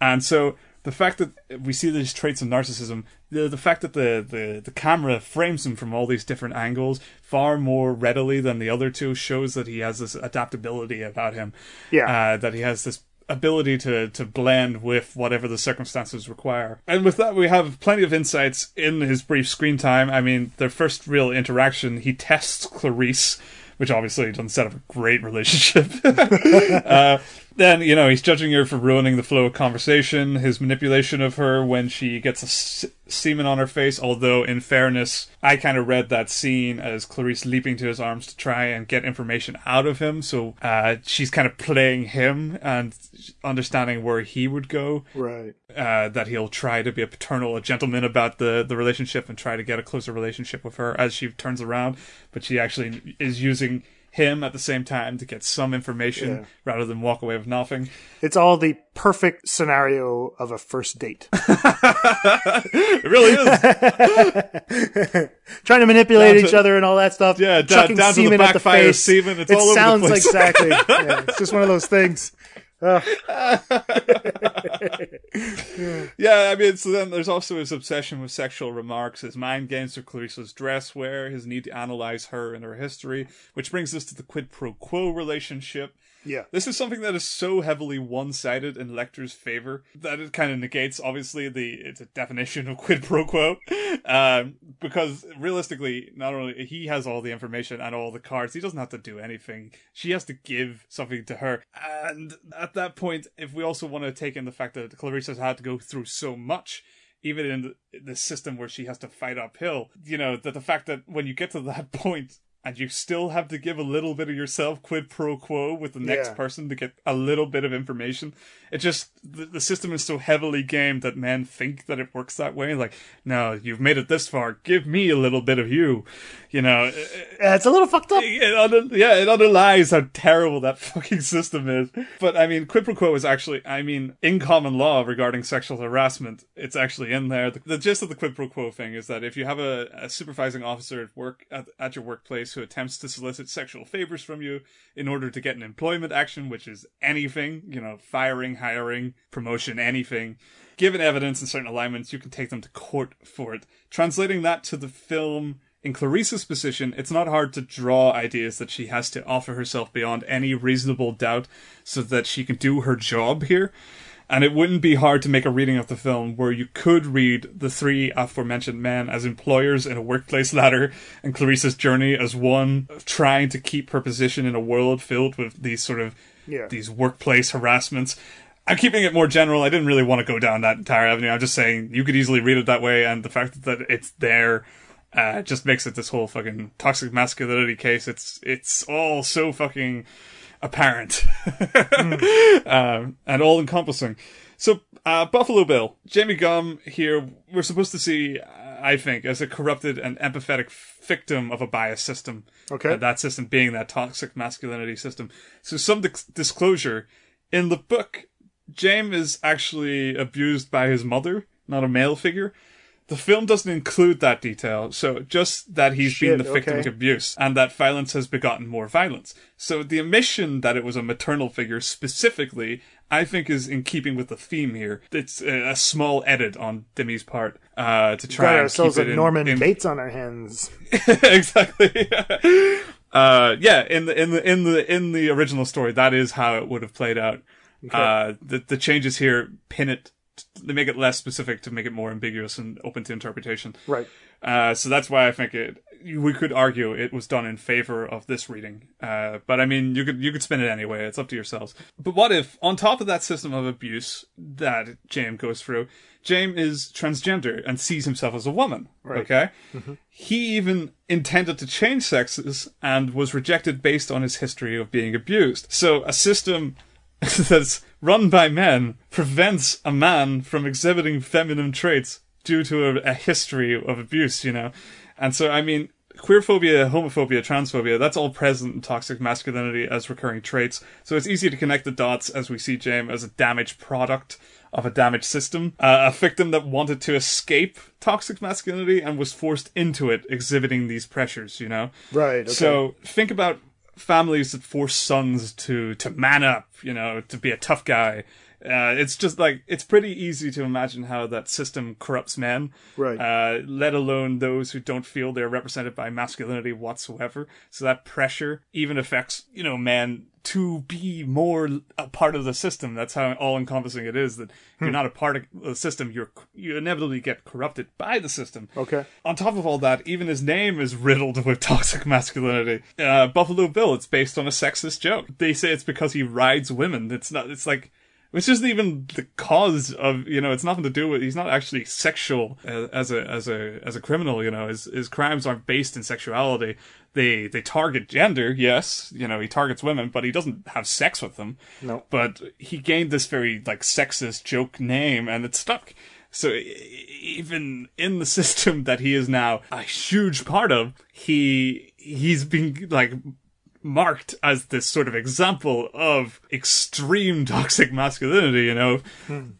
and so. The fact that we see these traits of narcissism, the the fact that the, the, the camera frames him from all these different angles far more readily than the other two shows that he has this adaptability about him Yeah. uh, that he has this ability to to blend with whatever the circumstances require. And with that, we have plenty of insights in his brief screen time. I mean, their first real interaction, he tests Clarice, which obviously doesn't set up a great relationship. uh, then you know he's judging her for ruining the flow of conversation. His manipulation of her when she gets a s- semen on her face. Although, in fairness, I kind of read that scene as Clarice leaping to his arms to try and get information out of him. So uh, she's kind of playing him and understanding where he would go. Right. Uh, that he'll try to be a paternal, a gentleman about the the relationship and try to get a closer relationship with her as she turns around. But she actually is using him at the same time to get some information Yeah. rather than walk away with nothing. It's all the perfect scenario of a first date. It really is. Trying to manipulate to- each other and all that stuff. Yeah, down- chucking down to the semen at the face. semen, it's it all over the sounds exactly. Yeah, it's just one of those things. yeah, I mean, so then there's also his obsession with sexual remarks, his mind games with Clarice's dress wear, his need to analyze her and her history, which brings us to the quid pro quo relationship. Yeah. This is something that is so heavily one-sided in Lecter's favor that it kind of negates, obviously, the it's a definition of quid pro quo, um, because realistically, not only he has all the information and all the cards, he doesn't have to do anything. She has to give something to her, and at that point, if we also want to take in the fact that Clarice's had to go through so much even in the system where she has to fight uphill, you know, that the fact that when you get to that point and you still have to give a little bit of yourself quid pro quo with the next Yeah. person to get a little bit of information. It just the, the system is so heavily gamed that men think that it works that way. Like, no, you've made it this far. Give me a little bit of you. You know, it, Yeah, it's a little fucked up. it under, yeah, it underlies how terrible that fucking system is. But I mean, quid pro quo is actually, I mean, in common law regarding sexual harassment, it's actually in there. The, the gist of the quid pro quo thing is that if you have a, a supervising officer at work at, at your workplace who attempts to solicit sexual favors from you in order to get an employment action, which is anything, you know, firing, hiring, promotion, anything. Given evidence and certain alignments, you can take them to court for it. Translating that to the film in Clarice's position, it's not hard to draw ideas that she has to offer herself beyond any reasonable doubt so that she can do her job here. And it wouldn't be hard to make a reading of the film where you could read the three aforementioned men as employers in a workplace ladder and Clarice's journey as one trying to keep her position in a world filled with these sort of Yeah. these workplace harassments. I'm keeping it more general. I didn't really want to go down that entire avenue. I'm just saying you could easily read it that way, and the fact that it's there uh, just makes it this whole fucking toxic masculinity case. It's it's all so fucking apparent um, and all encompassing. So, uh, Buffalo Bill, Jamie Gumb here, we're supposed to see, I think, as a corrupted and empathetic victim of a bias system. Okay. That system being that toxic masculinity system. So, some dis- disclosure in the book, James is actually abused by his mother, not a male figure. The film doesn't include that detail, so just that he's been the victim okay. of abuse and that violence has begotten more violence. So the omission that it was a maternal figure specifically, I think, is in keeping with the theme here. It's a, small edit on Demme's part uh, to try Got and ourselves keep it in- Norman in, Bates on our hands. exactly. uh, yeah, in the in the in the in the original story, that is how it would have played out. Uh, the the changes here pin it. They make it less specific to make it more ambiguous and open to interpretation. Right. Uh, so that's why I think it. We could argue it was done in favor of this reading. Uh, but I mean, you could you could spin it anyway. It's up to yourselves. But what if, on top of that system of abuse that James goes through, James is transgender and sees himself as a woman. Right. Okay. He even intended to change sexes and was rejected based on his history of being abused. So a system that's run by men prevents a man from exhibiting feminine traits due to a, a history of abuse, you know? And so, I mean, queerphobia, homophobia, transphobia, that's all present in toxic masculinity as recurring traits. So it's easy to connect the dots as we see James as a damaged product of a damaged system, uh, a victim that wanted to escape toxic masculinity and was forced into it, exhibiting these pressures, you know? Right, okay. So think about families that force sons to to man up, you know, to be a tough guy. Uh, it's just like it's pretty easy to imagine how that system corrupts men, Right. Uh, let alone those who don't feel they're represented by masculinity whatsoever. So that pressure even affects you know men to be more a part of the system. That's how all encompassing it is. That Hmm. you're not a part of the system. You're you inevitably get corrupted by the system. Okay. On top of all that, even his name is riddled with toxic masculinity. Uh, Buffalo Bill, it's based on a sexist joke. They say it's because he rides women. It's not, it's like, which isn't even the cause of, you know, it's nothing to do with, he's not actually sexual uh, as a, as a, as a criminal, you know, his, his crimes aren't based in sexuality. They, they target gender, yes, you know, he targets women, but he doesn't have sex with them. No. But he gained this very, like, sexist joke name and it stuck. So even in the system that he is now a huge part of, he he's been like marked as this sort of example of extreme toxic masculinity, you know,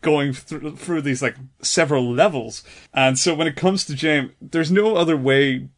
going through, through these like several levels. And so when it comes to James, there's no other way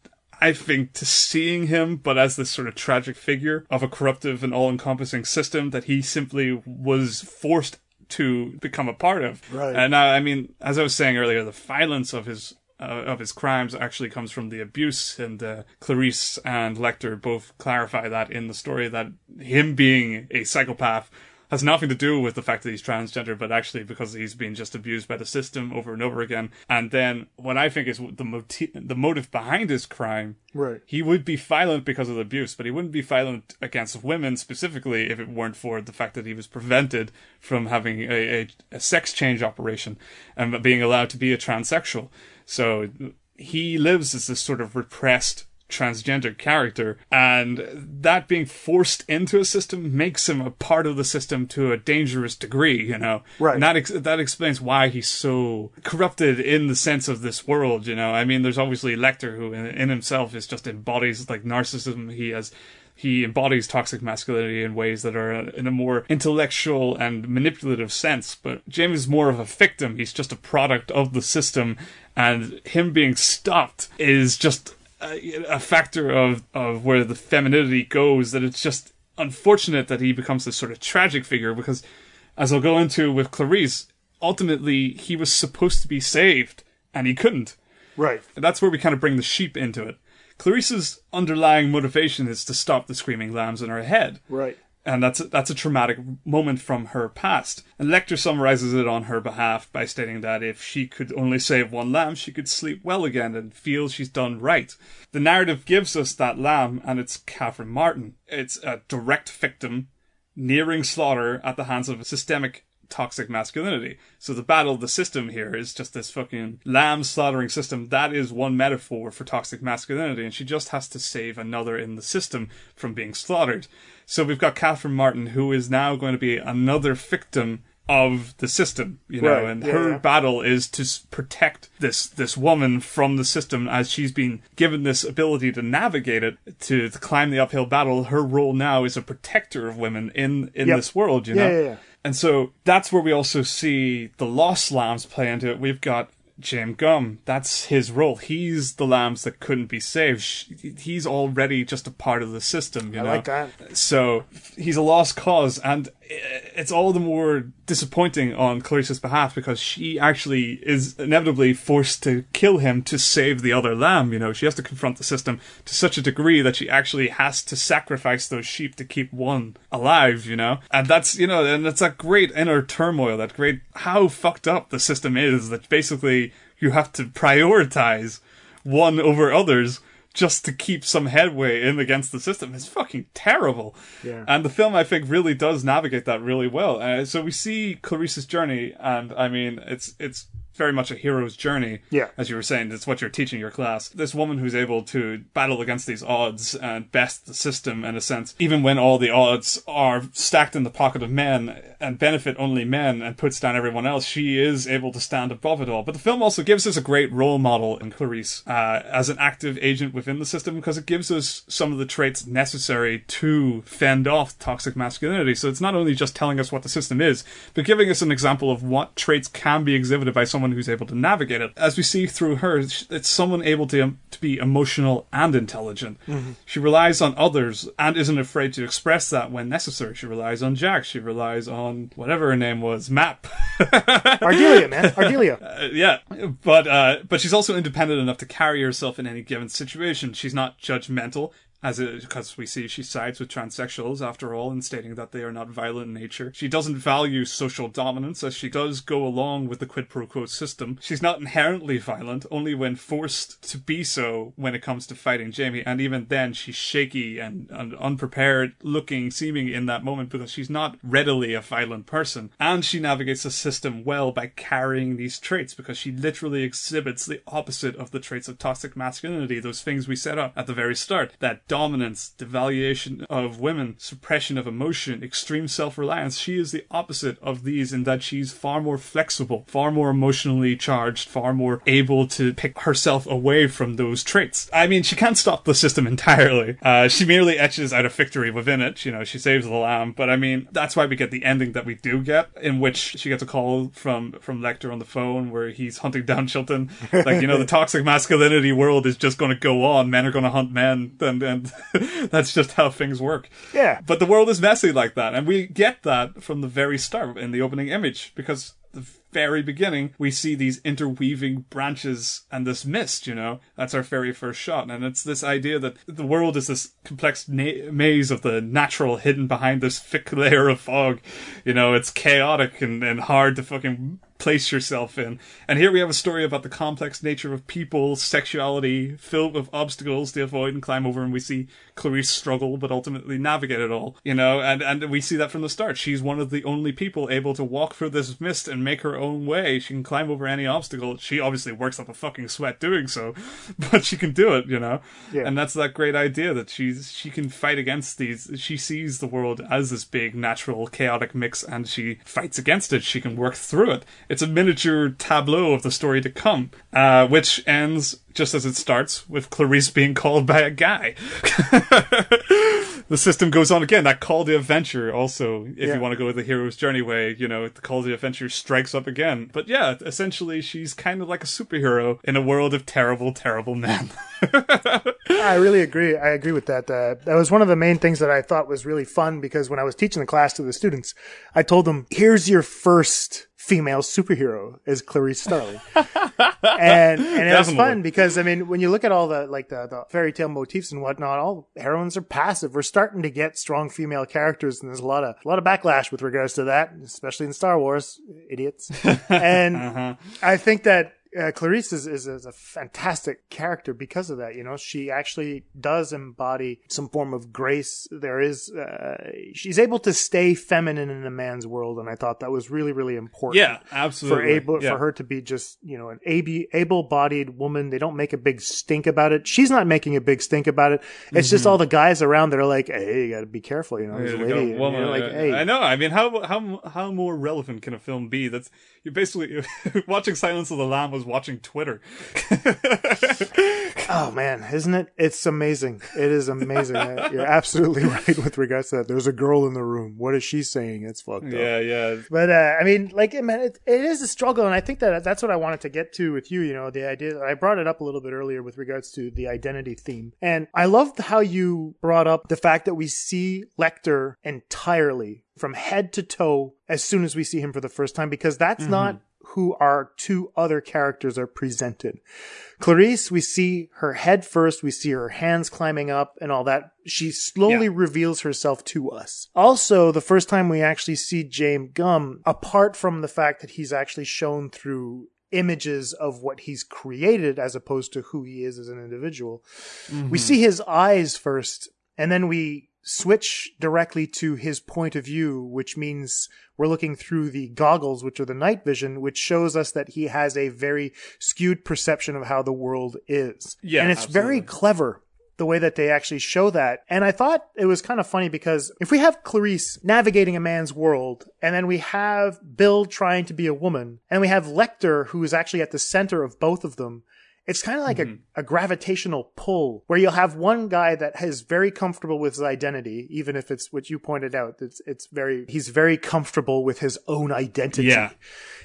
I think, to seeing him, but as this sort of tragic figure of a corruptive and all encompassing system that he simply was forced to become a part of. Right. And uh, I mean, as I was saying earlier, the violence of his uh, of his crimes actually comes from the abuse, and uh, Clarice and Lecter both clarify that in the story that him being a psychopath has nothing to do with the fact that he's transgender, but actually because he's been just abused by the system over and over again. And then what I think is the motive, the motive behind his crime. Right. He would be violent because of the abuse, but he wouldn't be violent against women specifically if it weren't for the fact that he was prevented from having a, a, a sex change operation and being allowed to be a transsexual. So he lives as this sort of repressed transgender character and that being forced into a system makes him a part of the system to a dangerous degree you know Right. and that ex- that explains why he's so corrupted in the sense of this world you know i mean there's obviously lecter who in, in himself is just embodies like narcissism he has he embodies toxic masculinity in ways that are uh, in a more intellectual and manipulative sense. But James is more of a victim. He's just a product of the system, and him being stopped is just a, a factor of, of where the femininity goes. That it's just unfortunate that he becomes this sort of tragic figure because, as I'll go into with Clarice, ultimately he was supposed to be saved and he couldn't. Right. And that's where we kind of bring the sheep into it. Clarice's underlying motivation is to stop the screaming lambs in her head. Right. And that's a, that's a traumatic moment from her past. And Lecter summarizes it on her behalf by stating that if she could only save one lamb, she could sleep well again and feel she's done right. The narrative gives us that lamb, and it's Catherine Martin. It's a direct victim nearing slaughter at the hands of a systemic toxic masculinity. So the battle of the system here is just this fucking lamb slaughtering system. That is one metaphor for toxic masculinity, and she just has to save another in the system from being slaughtered. So we've got Catherine Martin, who is now going to be another victim of the system, you know, Right, and yeah, her yeah. battle is to protect this this woman from the system as she's been given this ability to navigate it to, to climb the uphill battle. Her role now is a protector of women in in Yep. this world, you Yeah, know. And so that's where we also see the lost lambs play into it. We've got Jim Gumb. That's his role. He's the lambs that couldn't be saved. He's already just a part of the system, you I know. like that. So he's a lost cause, and it's all the more disappointing on Clarice's behalf because she actually is inevitably forced to kill him to save the other lamb. You know, she has to confront the system to such a degree that she actually has to sacrifice those sheep to keep one alive. You know, and that's you know, and it's that great inner turmoil, that great how fucked up the system is. That basically you have to prioritize one over others just to keep some headway in against the system is fucking terrible. Yeah. And the film, I think, really does navigate that really well. Uh, so we see Clarice's journey, and I mean, it's it's very much a hero's journey. Yeah. As you were saying, that's what you're teaching your class. This woman who's able to battle against these odds and best the system in a sense, even when all the odds are stacked in the pocket of men and benefit only men and puts down everyone else, she is able to stand above it all. But the film also gives us a great role model in Clarice uh, as an active agent within the system because it gives us some of the traits necessary to fend off toxic masculinity. So it's not only just telling us what the system is, but giving us an example of what traits can be exhibited by someone who's able to navigate it. As we see through her, it's someone able to to be emotional and intelligent. Mhm. She relies on others and isn't afraid to express that when necessary. She relies on Jack. She relies on whatever her name was, Mapp. Ardelia, man. Ardelia. Uh, yeah, but uh, but she's also independent enough to carry herself in any given situation. She's not judgmental, as because we see she sides with transsexuals after all, in stating that they are not violent in nature. She doesn't value social dominance, as she does go along with the quid pro quo system. She's not inherently violent, only when forced to be so when it comes to fighting Jamie, and even then she's shaky and, and unprepared looking, seeming in that moment because she's not readily a violent person. And she navigates the system well by carrying these traits because she literally exhibits the opposite of the traits of toxic masculinity, those things we set up at the very start. That dominance, devaluation of women, suppression of emotion, extreme self-reliance. She is the opposite of these in that she's far more flexible, far more emotionally charged, far more able to pick herself away from those traits. I mean, she can't stop the system entirely. Uh, she merely etches out a victory within it. You know, she saves the lamb. But I mean, that's why we get the ending that we do get, in which she gets a call from from Lecter on the phone where he's hunting down Chilton. Like, you know, the toxic masculinity world is just going to go on. Men are going to hunt men, and and that's just how things work. Yeah. But the world is messy like that, and we get that from the very start in the opening image because the very beginning, we see these interweaving branches and this mist, you know? That's our very first shot. And it's this idea that the world is this complex na- maze of the natural hidden behind this thick layer of fog. You know, it's chaotic and, and hard to fucking place yourself in. And here we have a story about the complex nature of people, sexuality, filled with obstacles to avoid and climb over. And we see Clarice struggle, but ultimately navigate it all, you know, and, and we see that from the start. She's one of the only people able to walk through this mist and make her own way. She can climb over any obstacle. She obviously works up a fucking sweat doing so, but she can do it, you know? Yeah. And that's that great idea that she's, she can fight against these. She sees the world as this big, natural, chaotic mix and she fights against it. She can work through it. It's a miniature tableau of the story to come, uh, which ends just as it starts with Clarice being called by a guy. the system goes on again. That call to adventure also, if Yeah. you want to go with the hero's journey way, you know, the call to adventure strikes up again. But yeah, essentially she's kind of like a superhero in a world of terrible, terrible men. I really agree. I agree with that. Uh, that was one of the main things that I thought was really fun because when I was teaching the class to the students, I told them, "Here's your first female superhero is Clarice Starling," and and it was fun because I mean, when you look at all the like the, the fairy tale motifs and whatnot, all heroines are passive. We're starting to get strong female characters, and there's a lot of a lot of backlash with regards to that, especially in Star Wars, idiots. And Uh-huh. I think that uh, Clarice is, is, is a fantastic character because of that. You know, she actually does embody some form of grace. There is, uh, she's able to stay feminine in a man's world, and I thought that was really, really important. Yeah, absolutely. For able Yeah. for her to be just you know an ab- able-bodied woman, they don't make a big stink about it. She's not making a big stink about it. It's just Mhm. all the guys around that are like, "Hey, you got to be careful." You know, there's a Yeah, lady. woman, you're like, uh, "Hey, I know. I mean, how how how more relevant can a film be? That's you're basically watching Silence of the Lamb was watching Twitter. Oh man, isn't it? It's amazing. It is amazing. You're absolutely right with regards to that. There's a girl in the room. What is she saying? It's fucked up. Yeah, yeah. But uh, I mean, like, man, it, it is a struggle, and I think that that's what I wanted to get to with you. You know, the idea I brought it up a little bit earlier with regards to the identity theme, and I loved how you brought up the fact that we see Lecter entirely from head to toe as soon as we see him for the first time, because that's Mhm. not who our two other characters are presented. Clarice, we see her head first, we see her hands climbing up and all that. She slowly reveals herself to us. Also, the first time we actually see James Gumb, apart from the fact that he's actually shown through images of what he's created as opposed to who he is as an individual, we Mhm. see his eyes first, and then we switch directly to his point of view, which means we're looking through the goggles, which are the night vision, which shows us that he has a very skewed perception of how the world is. Yeah, and it's very clever the way that they actually show that. And I thought it was kind of funny because if we have Clarice navigating a man's world, and then we have Bill trying to be a woman, and we have Lecter who is actually at the center of both of them, it's kind of like a, mm-hmm. a gravitational pull where you'll have one guy that is very comfortable with his identity, even if it's what you pointed out. It's, it's very, he's very comfortable with his own identity. Yeah.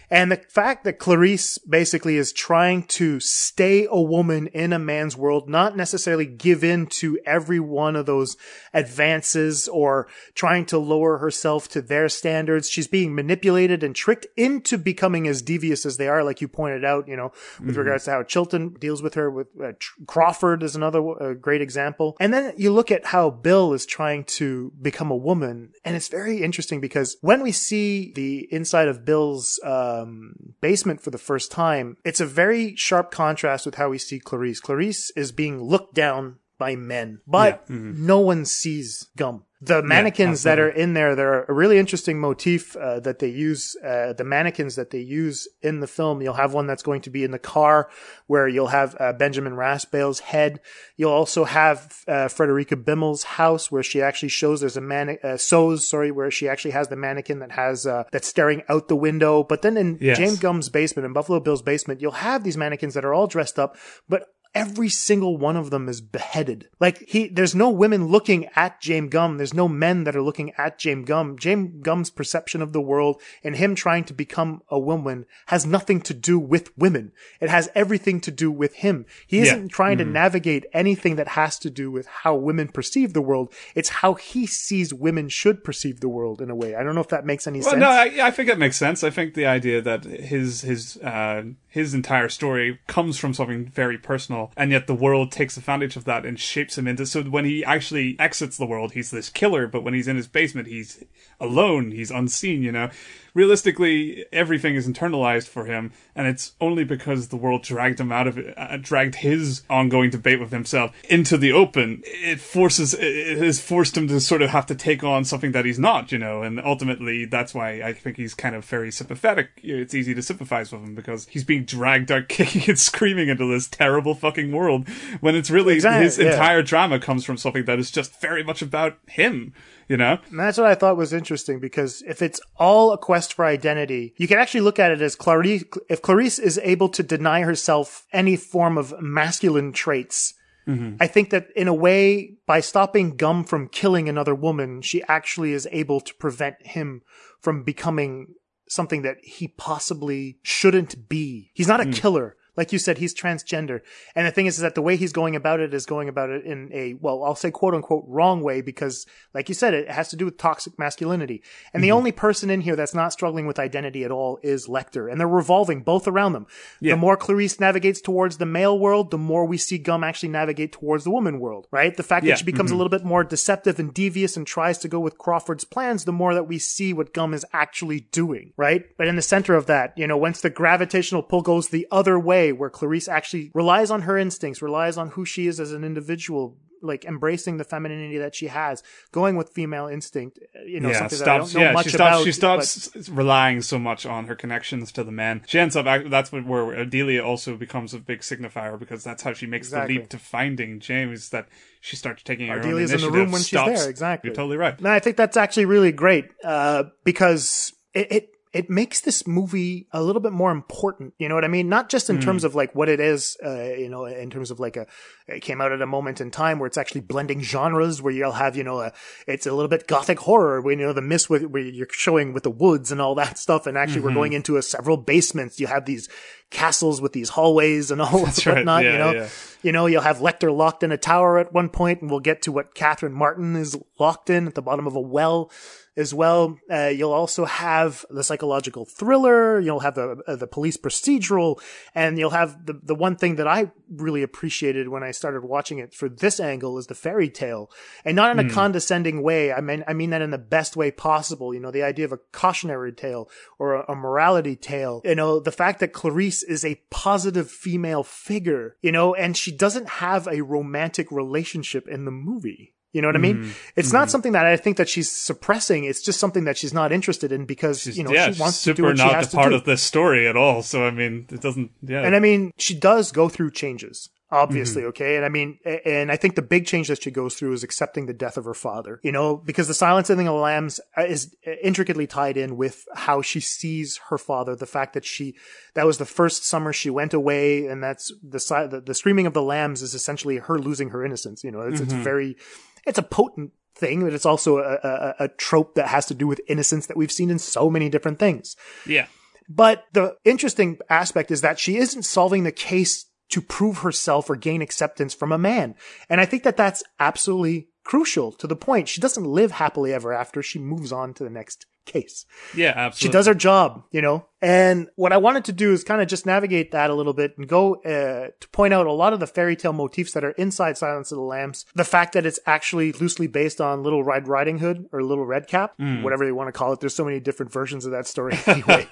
And the fact that Clarice basically is trying to stay a woman in a man's world, not necessarily give in to every one of those advances or trying to lower herself to their standards. She's being manipulated and tricked into becoming as devious as they are, like you pointed out, you know, with Mhm. regards to how Chilton deals with her with uh, Tr- Crawford is another uh, great example. And then you look at how Bill is trying to become a woman. And it's very interesting because when we see the inside of Bill's um, basement for the first time, it's a very sharp contrast with how we see Clarice. Clarice is being looked down by men, but Yeah. Mhm. no one sees Gumb. The mannequins that are in there, they're a really interesting motif uh, that they use. Uh, the mannequins that they use in the film, you'll have one that's going to be in the car, where you'll have uh, Benjamin Raspail's head. You'll also have uh, Frederica Bimmel's house, where she actually shows there's a man uh, sews, sorry, where she actually has the mannequin that has uh, that's staring out the window. But then in Yes. James Gumb's basement, in Buffalo Bill's basement, you'll have these mannequins that are all dressed up, but every single one of them is beheaded. Like he, there's no women looking at James Gumb. There's no men that are looking at James Gumb. James Gumb's perception of the world and him trying to become a woman has nothing to do with women. It has everything to do with him. He isn't trying to navigate anything that has to do with how women perceive the world. It's how he sees women should perceive the world in a way. I don't know if that makes any Well, sense. no, I, I think it makes sense. I think the idea that his his uh, his entire story comes from something very personal, and yet the world takes advantage of that and shapes him into. So when he actually exits the world, he's this killer, but when he's in his basement, he's alone. He's unseen. You know, realistically, everything is internalized for him, and it's only because the world dragged him out of it, uh, dragged his ongoing debate with himself into the open. It forces, it has forced him to sort of have to take on something that he's not, you know, and ultimately that's why I think he's kind of very sympathetic. It's easy to sympathize with him because he's being dragged out kicking and screaming into this terrible fucking world when it's really Exactly, his yeah. entire drama comes from something that is just very much about him, you know? And that's what I thought was interesting because if it's all a quest for identity, you can actually look at it as Clarice, if Clarice is able to deny herself any form of masculine traits, mm-hmm. I think that in a way, by stopping Gumb from killing another woman, she actually is able to prevent him from becoming something that he possibly shouldn't be. He's not a mm. killer. Like you said, he's transgender. And the thing is, is that the way he's going about it is going about it in a, well, I'll say quote unquote wrong way because, like you said, it has to do with toxic masculinity. And the mm-hmm. only person in here that's not struggling with identity at all is Lecter. And they're revolving both around them. Yeah. The more Clarice navigates towards the male world, the more we see Gumb actually navigate towards the woman world, right? The fact Yeah. that she becomes a mm-hmm. little bit more deceptive and devious and tries to go with Crawford's plans, the more that we see what Gumb is actually doing, right? But in the center of that, you know, once the gravitational pull goes the other way, where Clarice actually relies on her instincts, relies on who she is as an individual, like embracing the femininity that she has, going with female instinct, uh, you know, something that I don't know yeah, much she stops. about. she but- stops relying so much on her connections to the men. She ends up. That's where Ardelia also becomes a big signifier because that's how she makes Exactly. the leap to finding James. That she starts taking her own in the initiative. room when she's stops. there, exactly. You're totally right. And I think that's actually really great uh, because it, it it makes this movie a little bit more important. You know what I mean? Not just in terms of like what it is, uh, you know, in terms of like a it came out at a moment in time where it's actually blending genres, where you'll have you know a it's a little bit gothic horror, where you know the mist with where you're showing with the woods and all that stuff, and actually we're going into a several basements. You have these castles with these hallways and all That's right. whatnot. Yeah, you know, yeah. you know, you'll have Lecter locked in a tower at one point, and we'll get to what Catherine Martin is locked in at the bottom of a well as well. Uh, you'll also have the psychological thriller. You'll have the uh, the police procedural, and you'll have the the one thing that I really appreciated when I started watching it for this angle is the fairy tale, and not in a condescending way. I mean, I mean that in the best way possible. You know, the idea of a cautionary tale or a, a morality tale. You know, the fact that Clarice is a positive female figure. You know, and she doesn't have a romantic relationship in the movie. You know what I mean? Mm-hmm. It's not something that I think that she's suppressing. It's just something that she's not interested in because you know yeah, she wants to do what she not has part to do. of this story at all. So I mean, it doesn't. Yeah, And I mean, she does go through changes, obviously, Mm-hmm. okay? And I mean, and I think the big change that she goes through is accepting the death of her father, you know, because the silencing of the lambs uh, is uh, intricately tied in with how she sees her father, the fact that she, that was the first summer she went away, and that's the, the, the screaming of the lambs is essentially her losing her innocence, you know, it's, it's mm-hmm. very, it's a potent thing, but it's also a, a, a trope that has to do with innocence that we've seen in so many different things. yeah. But the interesting aspect is that she isn't solving the case to prove herself or gain acceptance from a man. And I think that that's absolutely crucial to the point. She doesn't live happily ever after. She moves on to the next case. Yeah, absolutely. She does her job, you know? And what I wanted to do is kind of just navigate that a little bit and go uh, to point out a lot of the fairy tale motifs that are inside Silence of the Lambs. The fact that it's actually loosely based on Little Red Riding Hood or Little Red Cap, Hmm. whatever they want to call it. There's so many different versions of that story anyway.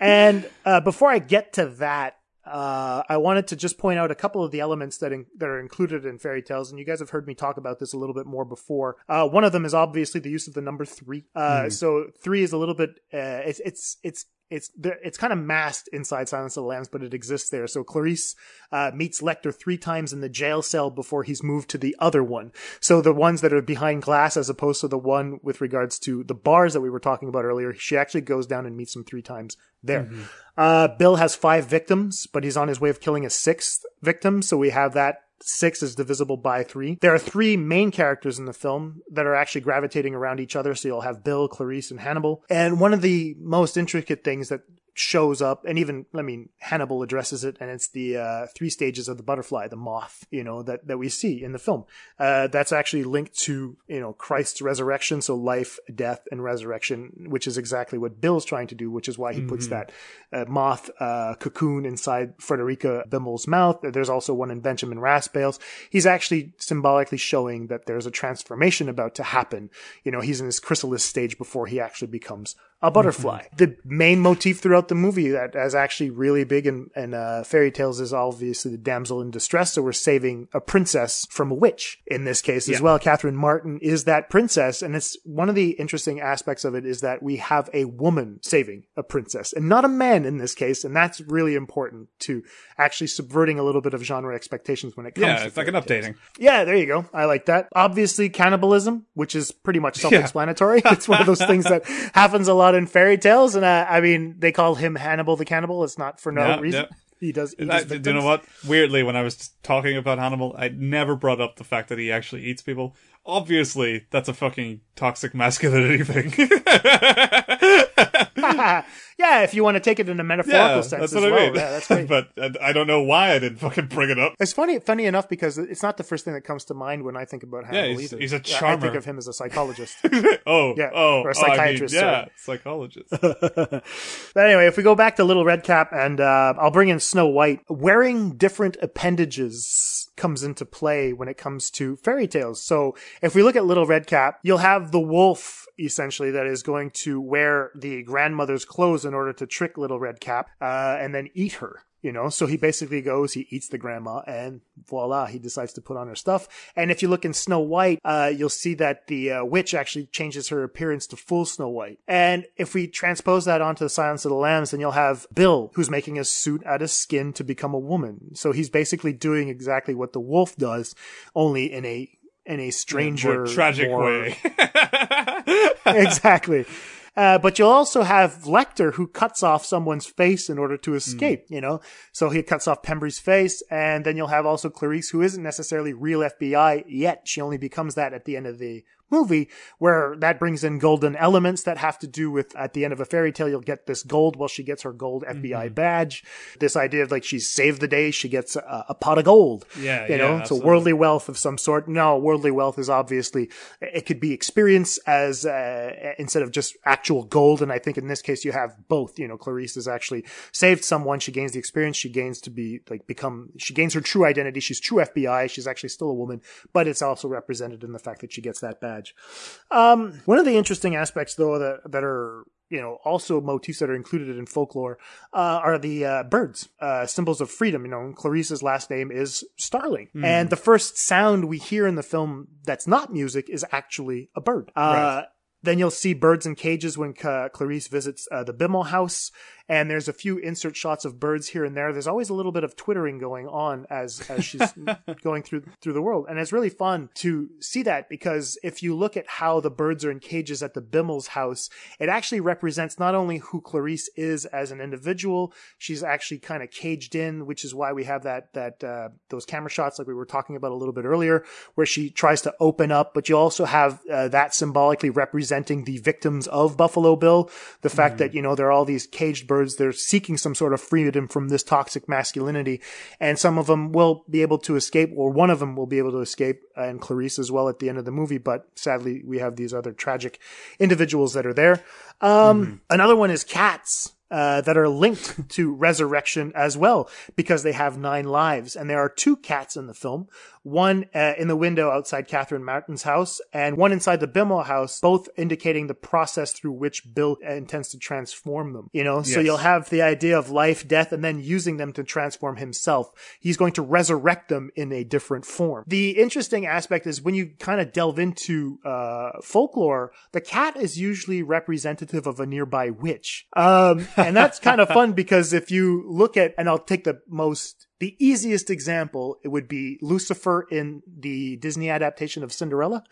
and uh, before I get to that, uh, I wanted to just point out a couple of the elements that in, that are included in fairy tales, and you guys have heard me talk about this a little bit more before. Uh, one of them is obviously the use of the number three. Uh, Mhm. So three is a little bit. Uh, it's it's it's it's it's kind of masked inside Silence of the Lambs, but it exists there. So Clarice uh, meets Lecter three times in the jail cell before he's moved to the other one. So the ones that are behind glass, as opposed to the one with regards to the bars that we were talking about earlier, she actually goes down and meets him three times there. Mhm. Uh, Bill has five victims, but he's on his way of killing a sixth victim. So we have that six is divisible by three. There are three main characters in the film that are actually gravitating around each other. So you'll have Bill, Clarice, and Hannibal. And one of the most intricate things that shows up and even i mean hannibal addresses it and it's the uh, three stages of the butterfly the moth you know that, that we see in the film. Uh, that's actually linked to you know christ's resurrection so life death and resurrection which is exactly what bill's trying to do which is why he puts Mhm. that uh, moth uh, cocoon inside frederica bimmel's mouth. There's also one in benjamin raspail's he's actually symbolically showing that there's a transformation about to happen. You know he's in his chrysalis stage before he actually becomes a butterfly. The main motif throughout the movie that is actually really big in, in uh, fairy tales is obviously the damsel in distress. So we're saving a princess from a witch in this case as well. Catherine Martin is that princess. And it's one of the interesting aspects of it is that we have a woman saving a princess and not a man in this case. And that's really important to actually subverting a little bit of genre expectations when it comes Yeah, to it's like an fairy tales. updating. Yeah, there you go. I like that. Obviously, cannibalism, which is pretty much self-explanatory. it's one of those things that happens a lot in fairy tales, and uh, I mean, they call him Hannibal the cannibal. It's not for no reason. He does. Eat I- his you know what? Weirdly, when I was talking about Hannibal, I never brought up the fact that he actually eats people. Obviously, that's a fucking toxic masculinity thing. yeah, if you want to take it in a metaphorical yeah, sense that's as what well. I mean. Yeah, that's great. but I I don't know why I didn't fucking bring it up. It's funny, funny enough because it's not the first thing that comes to mind when I think about Hannibal he's- either. he's a I- I think of him as a psychologist. oh, yeah, oh, or a oh, I mean, psychiatrist. yeah, sorry. psychologist. But anyway, if we go back to Little Red Cap, and uh, I'll bring in Snow White, wearing different appendages comes into play when it comes to fairy tales. So if we look at Little Red Cap, you'll have the wolf essentially that is going to wear the grandmother's clothes in order to trick Little Red Cap uh, and then eat her. You know, so he basically goes, he eats the grandma, and voila, he decides to put on her stuff. And if you look in Snow White, uh, you'll see that the uh, witch actually changes her appearance to full Snow White. And if we transpose that onto the Silence of the Lambs, then you'll have Bill, who's making a suit out of skin to become a woman. So he's basically doing exactly what the wolf does, only in a in a stranger, More tragic more- way. exactly. Uh, but you'll also have Lecter who cuts off someone's face in order to escape, you know? So he cuts off Pembry's face, and then you'll have also Clarice who isn't necessarily real FBI yet. She only becomes that at the end of the movie, where that brings in golden elements that have to do with at the end of a fairy tale, you'll get this gold while she gets her gold FBI badge. This idea of like she's saved the day, she gets a, a pot of gold. Yeah, You know, yeah, so absolutely. worldly wealth of some sort. No, worldly wealth is obviously, it could be experience as, uh, instead of just actual gold. And I think in this case, you have both. You know, Clarice has actually saved someone. She gains the experience. She gains to be, like, become, she gains her true identity. She's true FBI. She's actually still a woman, but it's also represented in the fact that she gets that badge. Um, one of the interesting aspects, though, that, that are, you know, also motifs that are included in folklore, uh, are the, uh, birds, uh, symbols of freedom. You know, Clarice's last name is Starling. Hmm. And the first sound we hear in the film that's not music is actually a bird. Uh, Right. Then you'll see birds in cages when Clarice visits uh, the Bimmel house, and there's a few insert shots of birds here and there. There's always a little bit of twittering going on as as she's going through through the world, and it's really fun to see that because if you look at how the birds are in cages at the Bimmel's house, it actually represents not only who Clarice is as an individual, she's actually kind of caged in, which is why we have that that uh, those camera shots like we were talking about a little bit earlier, where she tries to open up, but you also have uh, that symbolically representing the victims of Buffalo Bill. The fact that, you know, there are all these caged birds, they're seeking some sort of freedom from this toxic masculinity. And some of them will be able to escape, or one of them will be able to escape, and Clarice as well at the end of the movie. But sadly, we have these other tragic individuals that are there. Um, Another one is cats. uh, that are linked to resurrection as well because they have nine lives. And there are two cats in the film, one uh, in the window outside Catherine Martin's house and one inside the Bimmel house, both indicating the process through which Bill intends to transform them. You know, so you'll have the idea of life, death, and then using them to transform himself. He's going to resurrect them in a different form. The interesting aspect is when you kind of delve into uh, folklore, the cat is usually representative of a nearby witch. Um, and that's kind of fun because if you look at, and I'll take the most the easiest example it would be Lucifer in the Disney adaptation of Cinderella.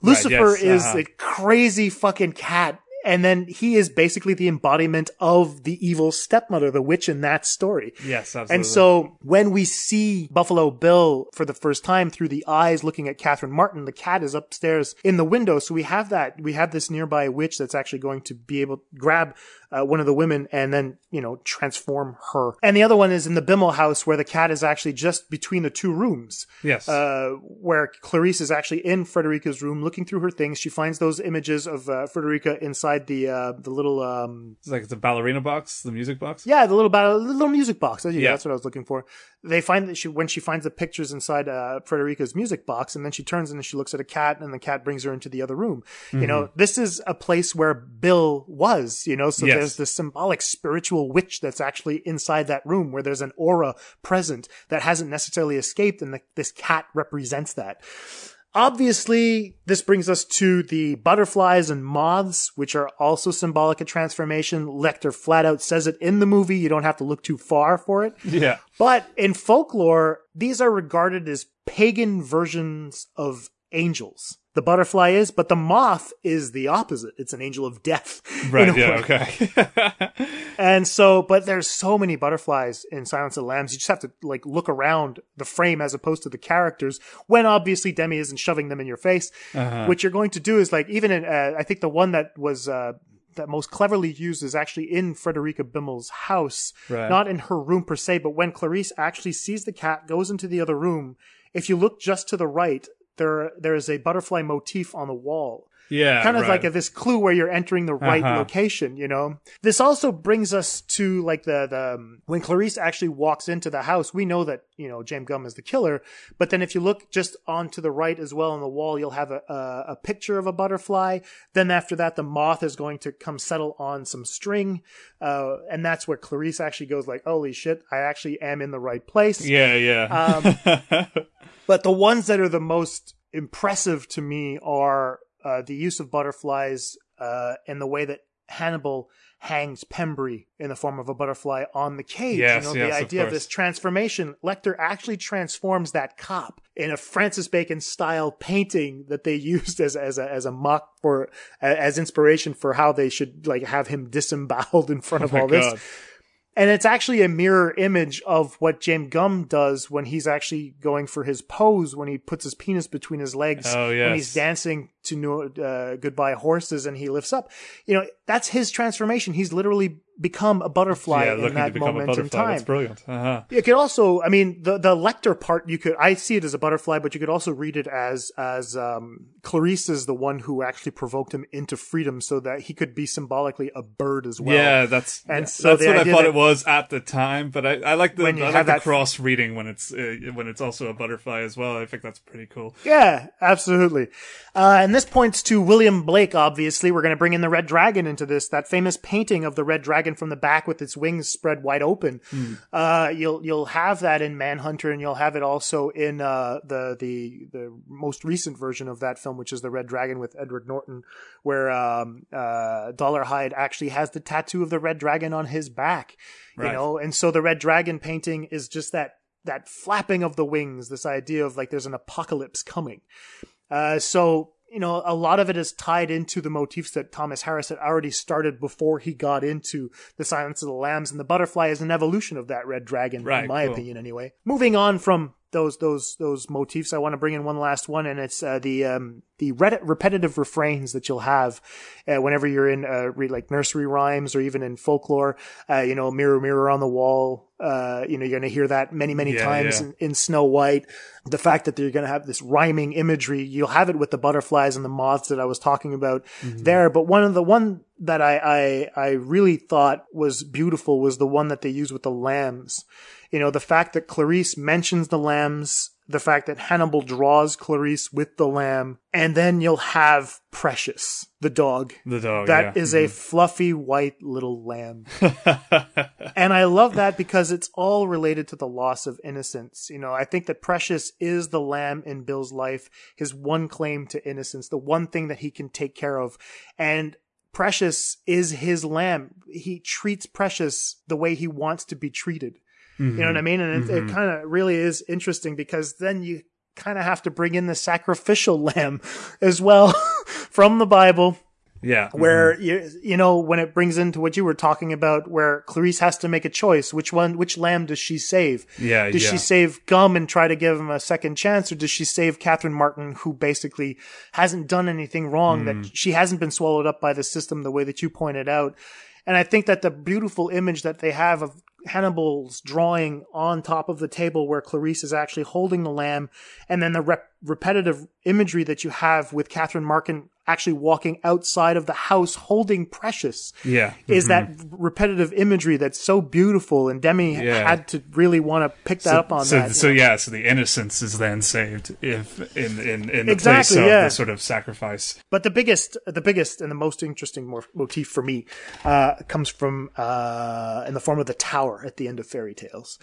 Lucifer yes, is uh-huh. a crazy fucking cat. And then he is basically the embodiment of the evil stepmother, the witch in that story. Yes, absolutely. And so when we see Buffalo Bill for the first time through the eyes looking at Catherine Martin, the cat is upstairs in the window. So we have that, we have this nearby witch that's actually going to be able to grab uh, one of the women and then, you know, transform her. And the other one is in the Bimmel house where the cat is actually just between the two rooms. Yes. Uh, where Clarice is actually in Frederica's room looking through her things. She finds those images of uh, Frederica inside the, uh, the little, um, It's like the ballerina box, the music box. yeah, the little the little music box. Yeah, Yeah. that's what I was looking for. They find that she when she finds the pictures inside uh, Frederica's music box, and then she turns and she looks at a cat, and the cat brings her into the other room. You know, this is a place where Bill was. You know, so Yes. there's this symbolic spiritual witch that's actually inside that room, where there's an aura present that hasn't necessarily escaped, and the, this cat represents that. Obviously, this brings us to the butterflies and moths, which are also symbolic of transformation. Lecter flat out says it in the movie. You don't have to look too far for it. Yeah. But in folklore, these are regarded as pagan versions of angels. The butterfly is, but the moth is the opposite. It's an angel of death. Right. Yeah. way. Okay. And so, but there's so many butterflies in Silence of the Lambs. You just have to like look around the frame as opposed to the characters. When obviously Demme isn't shoving them in your face, Uh-huh. what you're going to do is like even in uh, I think the one that was uh, that most cleverly used is actually in Fredrica Bimmel's house, Right. not in her room per se, but when Clarice actually sees the cat, goes into the other room. If you look just to the right, there there is a butterfly motif on the wall Yeah. kind of right. like a, this clue where you're entering the right Uh-huh. location, you know. This also brings us to like the the um, when Clarice actually walks into the house, we know that you know James Gumb is the killer. But then if you look just on to the right as well on the wall, you'll have a, a a picture of a butterfly. Then after that, the moth is going to come settle on some string, uh, and that's where Clarice actually goes like, "Holy shit, I actually am in the right place." Yeah. Yeah. Um, But the ones that are the most impressive to me are uh, the use of butterflies uh, and the way that Hannibal hangs Pembry in the form of a butterfly on the cage. Yes, you know, yes, the idea of, course. this transformation. Lecter actually transforms that cop in a Francis Bacon style painting that they used as as a, as a mock for as inspiration for how they should like have him disemboweled in front of Oh my all this. And it's actually a mirror image of what James Gumb does when he's actually going for his pose when he puts his penis between his legs Oh, when he's dancing to no, uh, goodbye horses and he lifts up. You know, that's his transformation. He's literally become a butterfly yeah. in that moment in time. That's brilliant. Uh-huh. It could also, I mean, the the Lecter part you could, I see it as a butterfly, but you could also read it as as um, Clarice is the one who actually provoked him into freedom, so that he could be symbolically a bird as well. yeah, that's and yeah, so that's what I thought that- it was at the time. But I, I like the I like the cross reading when it's uh, when it's also a butterfly as well. I think that's pretty cool. Yeah, absolutely. Uh, and this points to William Blake, obviously. We're going to bring in the Red Dragon into this, that famous painting of the Red Dragon from the back with its wings spread wide open. Uh, you'll, you'll have that in Manhunter and you'll have it also in, uh, the, the, the most recent version of that film, which is the Red Dragon with Edward Norton, where, um, uh, Dolarhyde actually has the tattoo of the Red Dragon on his back, you Right. know, and so the Red Dragon painting is just that, that flapping of the wings, this idea of like there's an apocalypse coming. Uh, so, you know, a lot of it is tied into the motifs that Thomas Harris had already started before he got into The Silence of the Lambs, and the butterfly is an evolution of that red dragon, Right, in my cool. opinion, anyway. Moving on from those those those motifs, I want to bring in one last one, and it's uh, the um, the red- repetitive refrains that you'll have uh, whenever you're in uh, re- like nursery rhymes or even in folklore. Uh, you know, mirror, mirror on the wall. Uh, you know, you're going to hear that many, many Yeah, times yeah. in, in Snow White. The fact that you're going to have this rhyming imagery, you'll have it with the butterflies and the moths that I was talking about Mm-hmm. there. But one of the one that I, I I really thought was beautiful was the one that they used with the lambs. You know, the fact that Clarice mentions the lambs, the fact that Hannibal draws Clarice with the lamb, and then you'll have Precious, the dog. The dog. That yeah. is a mm-hmm. fluffy white little lamb. and I love that because it's all related to the loss of innocence. You know, I think that Precious is the lamb in Bill's life, his one claim to innocence, the one thing that he can take care of. And Precious is his lamb. He treats Precious the way he wants to be treated. You know what I mean? And it, it mm-hmm. kind of really is interesting because then you kind of have to bring in the sacrificial lamb as well from the Bible yeah. where you you know when it brings into what you were talking about where Clarice has to make a choice which one which lamb does she save Yeah, does yeah. she save Gumb and try to give him a second chance or does she save Catherine Martin who basically hasn't done anything wrong Hmm. that she hasn't been swallowed up by the system the way that you pointed out and I think that the beautiful image that they have of Hannibal's drawing on top of the table where Clarice is actually holding the lamb, and then the rep- repetitive imagery that you have with Catherine Martin actually walking outside of the house holding Precious Yeah. is that repetitive imagery that's so beautiful. And Demme Yeah. had to really want to pick that so, up on so, that. So yeah, so the innocence is then saved if in in, in the Exactly, place of yeah. the sort of sacrifice. But the biggest, the biggest, and the most interesting mo- motif for me uh, comes from uh, in the form of the tower at the end of fairy tales.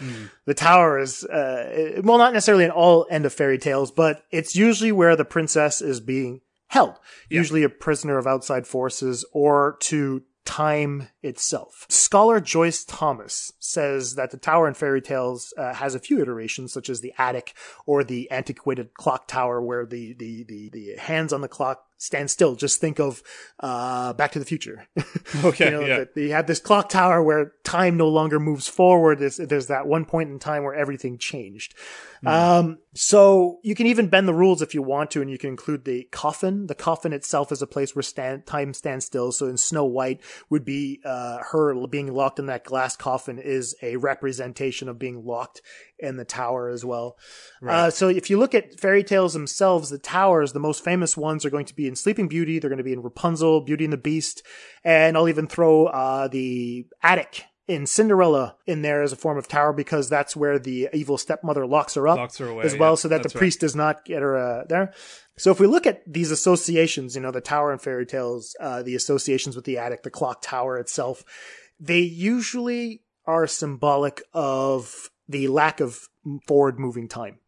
The tower is, uh, well, not necessarily in all end of fairy tales, but it's usually where the princess is being held, usually a prisoner of outside forces or to time itself. Scholar Joyce Thomas says that the tower in fairy tales uh, has a few iterations, such as the attic or the antiquated clock tower, where the the the, the hands on the clock stand still. Just think of uh, Back to the Future. Okay, you know, yeah. you have this clock tower where time no longer moves forward. There's, there's that one point in time where everything changed. Um, so you can even bend the rules if you want to, and you can include the coffin. The coffin itself is a place where stand, time stands still. So in Snow White would be, uh, her being locked in that glass coffin is a representation of being locked in the tower as well. Uh, so if you look at fairy tales themselves, the towers, the most famous ones are going to be in Sleeping Beauty. They're going to be in Rapunzel, Beauty and the Beast, and I'll even throw, uh, the attic in Cinderella in there as a form of tower because that's where the evil stepmother locks her up Locks her away, as well yeah, so that the that's right. priest does not get her uh, there. So if we look at these associations, you know, the tower in fairy tales, uh, the associations with the attic, the clock tower itself, they usually are symbolic of the lack of forward moving time.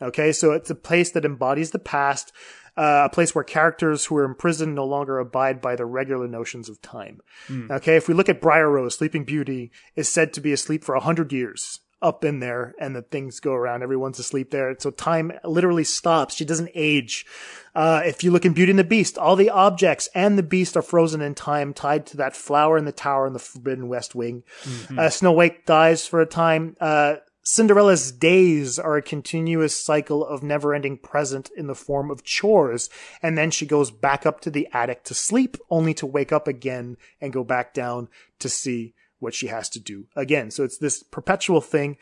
Okay, so it's a place that embodies the past, uh, a place where characters who are imprisoned no longer abide by the regular notions of time. Okay, if we look at Briar Rose, Sleeping Beauty is said to be asleep for a hundred years up in there, and the things go around. Everyone's asleep there, so time literally stops. She doesn't age. Uh, if you look in Beauty and the Beast, all the objects and the Beast are frozen in time, tied to that flower in the tower in the Forbidden West Wing. Uh, Snow White dies for a time. Uh, Cinderella's days are a continuous cycle of never ending present in the form of chores. And then she goes back up to the attic to sleep, only to wake up again and go back down to see what she has to do again. So it's this perpetual thing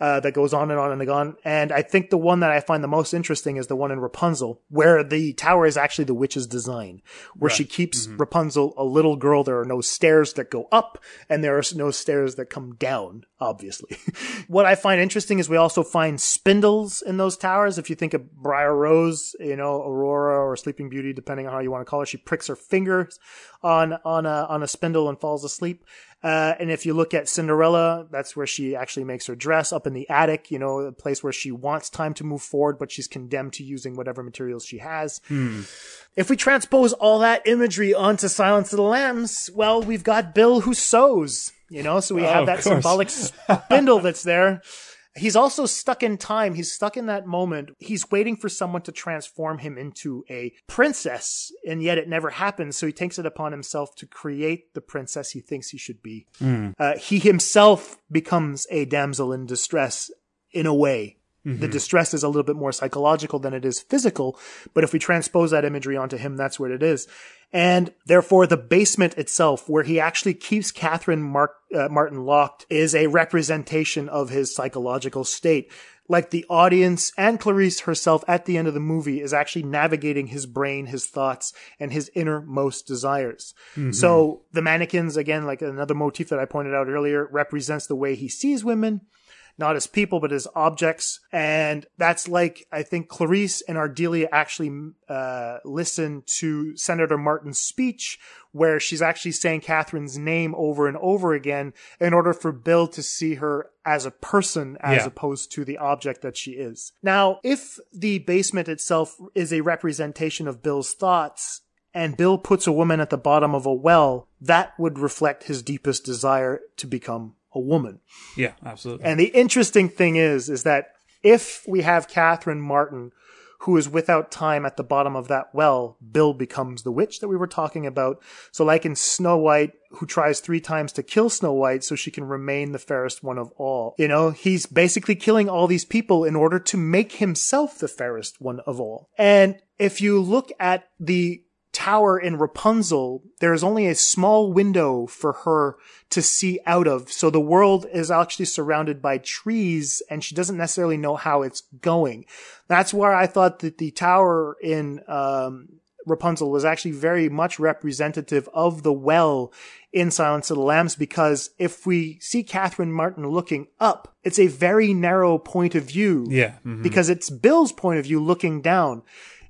uh, that goes on and on and on. And I think the one that I find the most interesting is the one in Rapunzel, where the tower is actually the witch's design, where she keeps Rapunzel a little girl. There are no stairs that go up, and there are no stairs that come down. Obviously, what I find interesting is we also find spindles in those towers. If you think of Briar Rose, you know Aurora or Sleeping Beauty, depending on how you want to call her, she pricks her fingers on on a on a spindle and falls asleep. Uh, and if you look at Cinderella, that's where she actually makes her dress up in the attic, you know, a place where she wants time to move forward, but she's condemned to using whatever materials she has. If we transpose all that imagery onto Silence of the Lambs, well, we've got Bill who sews, you know, so we Oh, have that symbolic spindle that's there. He's also stuck in time. He's stuck in that moment. He's waiting for someone to transform him into a princess, and yet it never happens. So he takes it upon himself to create the princess he thinks he should be. Uh, he himself becomes a damsel in distress in a way The distress is a little bit more psychological than it is physical, but if we transpose that imagery onto him, that's what it is. And therefore, the basement itself, where he actually keeps Catherine Mark, uh, Martin locked, is a representation of his psychological state. Like the audience and Clarice herself at the end of the movie is actually navigating his brain, his thoughts, and his innermost desires. So the mannequins, again, like another motif that I pointed out earlier, represents the way he sees women not as people, but as objects. And that's like, I think Clarice and Ardelia actually uh, listen to Senator Martin's speech, where she's actually saying Catherine's name over and over again in order for Bill to see her as a person as Yeah. opposed to the object that she is. Now, if the basement itself is a representation of Bill's thoughts, and Bill puts a woman at the bottom of a well, that would reflect his deepest desire to become a woman. Yeah, absolutely. And the interesting thing is, is that if we have Catherine Martin, who is without time at the bottom of that well, Bill becomes the witch that we were talking about. So like in Snow White, who tries three times to kill Snow White so she can remain the fairest one of all. You know, he's basically killing all these people in order to make himself the fairest one of all. And if you look at the tower in Rapunzel, there is only a small window for her to see out of. So the world is actually surrounded by trees and she doesn't necessarily know how it's going. That's where I thought that the tower in, um, Rapunzel was actually very much representative of the well in Silence of the Lambs because if we see Catherine Martin looking up, it's a very narrow point of view Yeah. mhm. because it's Bill's point of view looking down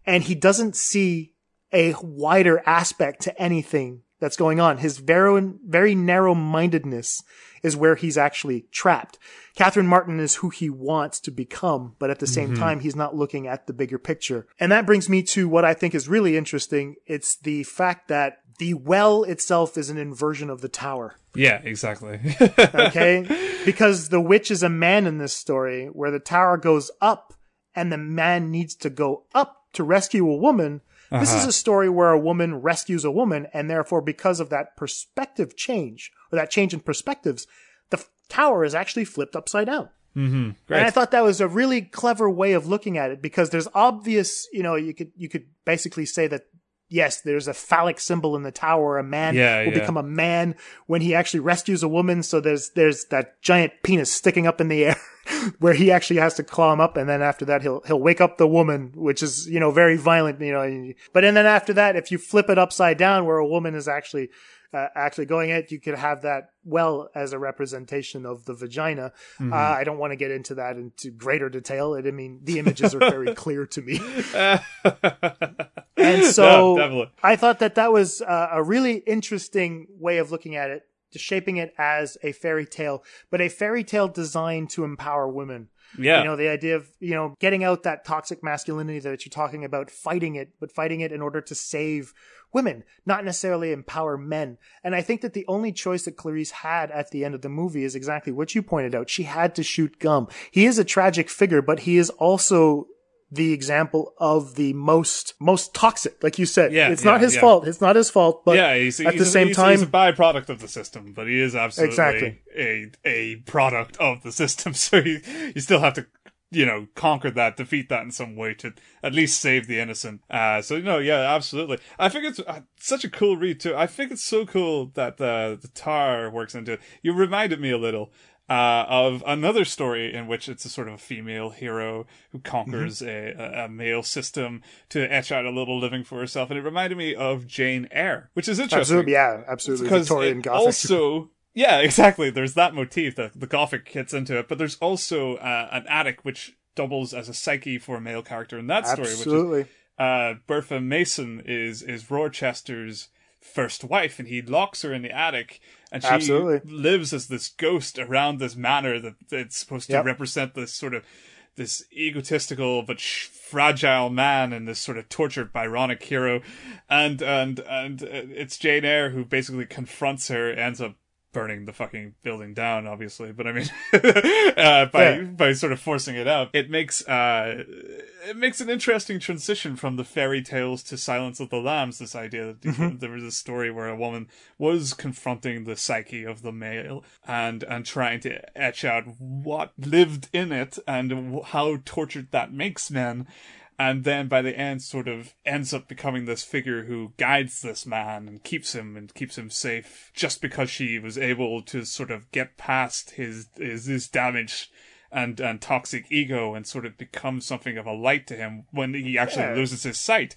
and he doesn't see a wider aspect to anything that's going on. His very, very narrow mindedness is where he's actually trapped. Catherine Martin is who he wants to become, but at the same mm-hmm. time, he's not looking at the bigger picture. And that brings me to what I think is really interesting. It's the fact that the well itself is an inversion of the tower. Yeah, exactly. Okay. because the witch is a man in this story where the tower goes up and the man needs to go up to rescue a woman. This is a story where a woman rescues a woman, and therefore, because of that perspective change, or that change in perspectives, the f- tower is actually flipped upside down. mm-hmm. Great. And I thought that was a really clever way of looking at it because there's obvious, you know, you could you could basically say that yes, there's a phallic symbol in the tower. A man Yeah, will yeah. become a man when he actually rescues a woman. So there's there's that giant penis sticking up in the air where he actually has to claw him up, and then after that he'll he'll wake up the woman, which is you know very violent, you know. But and then after that, if you flip it upside down, where a woman is actually uh, actually going it, you could have that well as a representation of the vagina. Mm-hmm. Uh, I don't want to get into that into greater detail. I mean, the images are very clear to me. And so. I thought that that was uh, a really interesting way of looking at it, shaping it as a fairy tale, but a fairy tale designed to empower women. Yeah. You know, the idea of, you know, getting out that toxic masculinity that you're talking about, fighting it, but fighting it in order to save women, not necessarily empower men. And I think that the only choice that Clarice had at the end of the movie is exactly what you pointed out. She had to shoot Gumb. He is a tragic figure, but he is also the example of the most most toxic like you said Yeah, it's not his yeah. fault it's not his fault but yeah, he's, at he's the a, same he's, time he's a byproduct of the system, but he is absolutely Exactly. a a product of the system. So you you still have to you know conquer that, defeat that in some way to at least save the innocent. Uh, so no, yeah, absolutely. I think it's uh, such a cool read too. I think it's so cool that the the tar works into it. You reminded me a little. Uh, of another story in which it's a sort of a female hero who conquers Mm-hmm. a, a, male system to etch out a little living for herself, and it reminded me of Jane Eyre, which is interesting. Absolutely yeah absolutely. Because victorian gothic. also yeah exactly. There's that motif that the gothic hits into it but there's also uh, an attic which doubles as a psyche for a male character in that story absolutely which is uh, Bertha Mason is is Rochester's first wife and he locks her in the attic and she Absolutely. lives as this ghost around this manor that it's supposed to Yep. represent this sort of this egotistical but sh- fragile man and this sort of tortured Byronic hero, and and and uh, it's Jane Eyre who basically confronts her, ends up burning the fucking building down, obviously. But I mean, uh, by Yeah. by sort of forcing it out, it makes uh, it makes an interesting transition from the fairy tales to Silence of the Lambs. This idea that Mm-hmm. there was a story where a woman was confronting the psyche of the male and and trying to etch out what lived in it and how tortured that makes men. And then by the end, sort of ends up becoming this figure who guides this man and keeps him and keeps him safe just because she was able to sort of get past his his, his damage and and toxic ego and sort of become something of a light to him when he actually Yeah. loses his sight.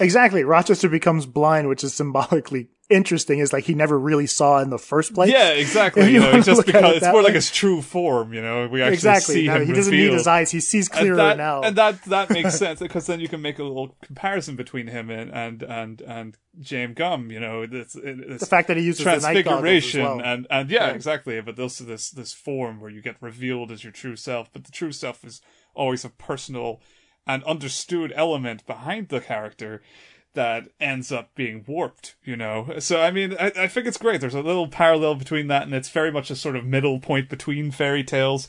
Exactly. Rochester becomes blind, which is symbolically interesting, is like he never really saw in the first place. Yeah, exactly. You know, wanna just because it it's more way. like his true form. You know, we actually exactly. see Now, him he doesn't need his eyes. He sees And clearer that, now. and that that makes sense because then you can make a little comparison between him and and and and James Gumb. You know, this, this The fact that he uses the night goggles transfiguration well. and and yeah, Right. exactly. But this this this form where you get revealed as your true self, but the true self is always a personal and understood element behind the character that ends up being warped, you know. So I mean, I, I think it's great. There's a little parallel between that, and it's very much a sort of middle point between fairy tales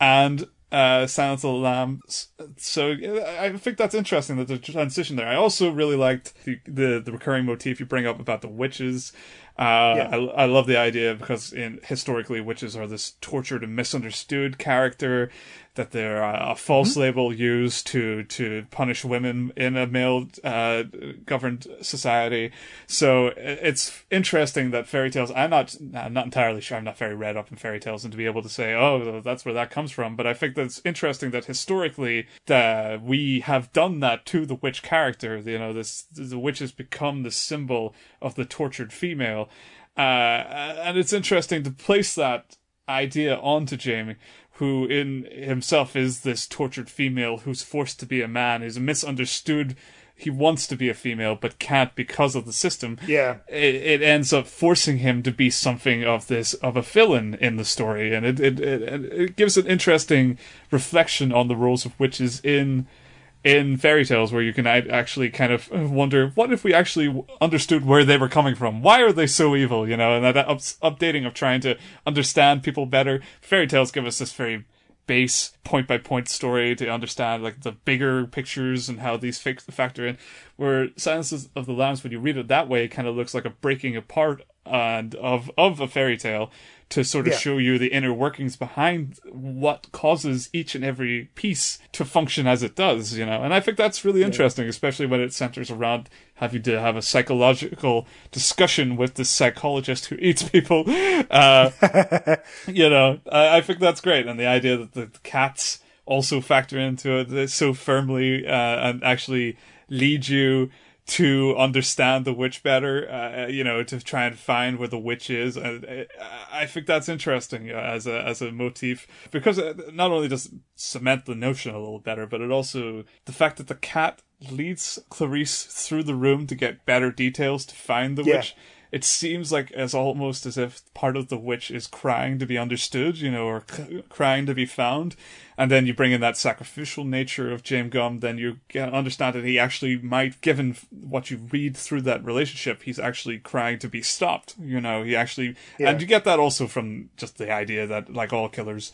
and uh, Silence of the Lambs. So I think that's interesting that the transition there. I also really liked the the, the recurring motif you bring up about the witches. Uh, Yeah. I, I love the idea because in historically witches are this tortured and misunderstood character that they're uh, a false label used to to punish women in a male uh, governed society. So it's interesting that fairy tales. I'm not I'm not entirely sure. I'm not very read up in fairy tales, and to be able to say, oh, that's where that comes from. But I think that's interesting that historically that we have done that to the witch character. You know, this the witch has become the symbol of the tortured female, uh, and it's interesting to place that idea onto Jamie, who in himself is this tortured female who's forced to be a man, is misunderstood. He wants to be a female but can't because of the system. Yeah. It, it ends up forcing him to be something of this of a villain in the story, and it it, it it gives an interesting reflection on the roles of witches in in fairy tales where you can actually kind of wonder what if we actually understood where they were coming from? Why are they so evil? You know and that ups- updating of trying to understand people better. Fairy tales give us this very base point by point story to understand like the bigger pictures and how these fic- factor in. Where silence of the lambs when you read it that way kind of looks like a breaking apart and of of a fairy tale to sort of Yeah. show you the inner workings behind what causes each and every piece to function as it does, you know. And I think that's really interesting, especially when it centers around having to have a psychological discussion with the psychologist who eats people. Uh, you know, I, I think that's great. And the idea that the cats also factor into it so firmly uh, and actually lead you to understand the witch better, uh, you know, to try and find where the witch is. Uh, I think that's interesting uh, as a as a motif because it not only does it cement the notion a little better, but it also the fact that the cat leads Clarice through the room to get better details to find the Yeah. witch. It seems like as almost as if part of the witch is crying to be understood, you know, or c- crying to be found. And then you bring in that sacrificial nature of James Gumb, then you understand that he actually might, given what you read through that relationship, he's actually crying to be stopped. You know, he actually, Yeah. and you get that also from just the idea that, like all killers,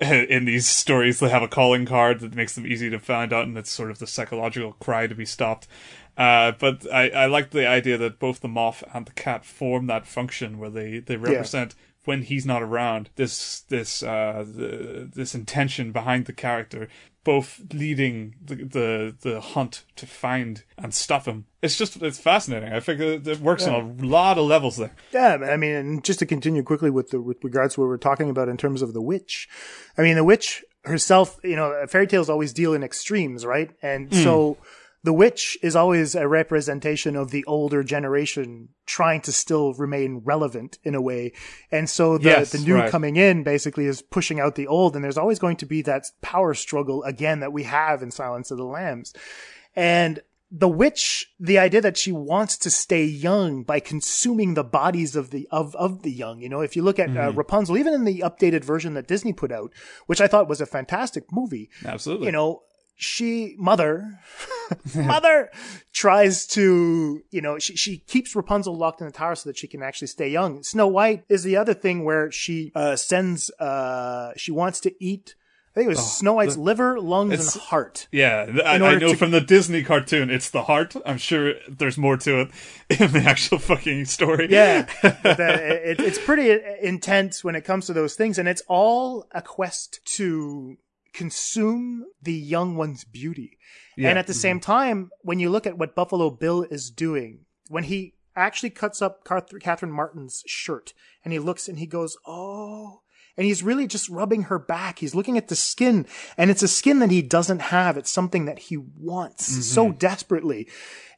in these stories, they have a calling card that makes them easy to find out, and it's sort of the psychological cry to be stopped. Uh, but I, I like the idea that both the moth and the cat form that function where they, they represent when he's not around this this uh the, this intention behind the character both leading the, the the hunt to find and stop him. It's just it's fascinating. I think it, it works on a lot of levels there. Yeah, I mean, and just to continue quickly with the with regards to what we're talking about in terms of the witch, I mean, the witch herself, you know, fairy tales always deal in extremes, right? And so hmm. The witch is always a representation of the older generation trying to still remain relevant in a way. And so the, Yes, the new right. coming in basically is pushing out the old. And there's always going to be that power struggle again that we have in Silence of the Lambs. And the witch, the idea that she wants to stay young by consuming the bodies of the of of the young. You know, if you look at uh, Rapunzel, even in the updated version that Disney put out, which I thought was a fantastic movie, absolutely you know, she mother mother tries to you know she, she keeps rapunzel locked in the tower so that she can actually stay young snow white is the other thing where she uh sends uh she wants to eat I think it was Snow White's liver, lungs, and heart. Yeah, I, I know to- from the Disney cartoon, it's the heart. I'm sure there's more to it in the actual fucking story. Yeah, the, it, it's pretty intense when it comes to those things, and it's all a quest to consume the young one's beauty. Yeah. And at the mm-hmm. same time, when you look at what Buffalo Bill is doing, when he actually cuts up Catherine Martin's shirt and he looks and he goes, "Oh." And he's really just rubbing her back. He's looking at the skin, and it's a skin that he doesn't have. It's something that he wants mm-hmm. so desperately.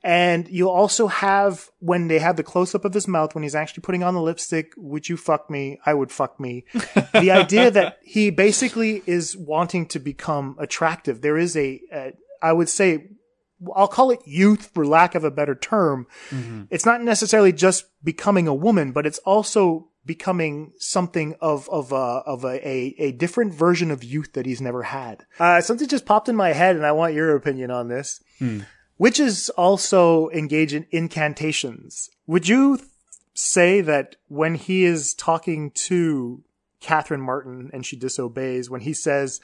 And you'll also have when they have the close up of his mouth when he's actually putting on the lipstick, would you fuck me? I would fuck me. the idea that he basically is wanting to become attractive. There is a, a I would say, I'll call it youth for lack of a better term. Mm-hmm. It's not necessarily just becoming a woman, but it's also becoming something of of a of a, a, a different version of youth that he's never had. Uh, something just popped in my head, and I want your opinion on this. Witches also engage in incantations. Would you th- say that when he is talking to Catherine Martin and she disobeys, when he says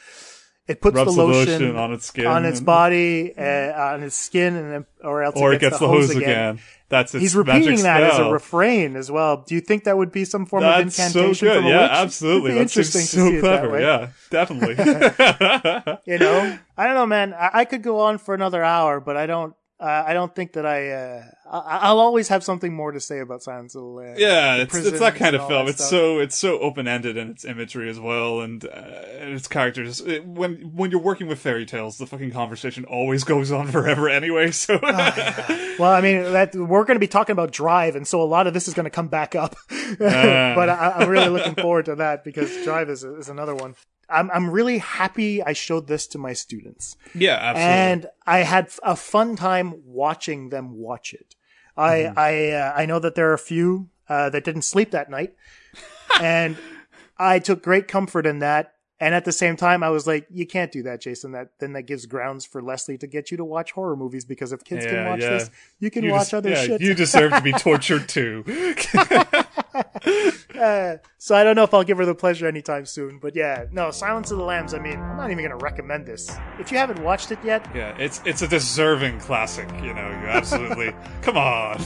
it puts the the lotion, lotion on its skin on its and- body, uh, on its skin, and then, or else Or it gets, the hose again. That's its He's repeating that as a refrain as well. Do you think that would be some form That's of so incantation good. from a Yeah, witch? absolutely. It'd be That interesting so to see it that clever. way. Yeah, definitely. you know, I don't know, man. I, I could go on for another hour, but I don't. Uh, I don't think that I. Uh, I. I'll always have something more to say about Silence of the Lambs. Yeah, it's it's that kind of film. It's so it's so open ended in its imagery as well, and, uh, and its characters. It, when when you're working with fairy tales, the fucking conversation always goes on forever anyway. So Well, I mean, that we're going to be talking about Drive, and so a lot of this is going to come back up. but I, I'm really looking forward to that because Drive is is another one. I'm I'm really happy I showed this to my students. yeah, absolutely. and I had a fun time watching them watch it. I Mm-hmm. I uh, I know that there are a few uh, that didn't sleep that night, and I took great comfort in that. And at the same time, I was like, "You can't do that, Jason. That then that gives grounds for Leslie to get you to watch horror movies because if kids can watch yeah. this, you can You watch des- other yeah, shit." You deserve to be tortured too. Uh, so I don't know if I'll give her the pleasure anytime soon. But yeah, no, Silence of the Lambs. I mean, I'm not even going to recommend this. If you haven't watched it yet, yeah, it's it's a deserving classic. You know, you absolutely come on.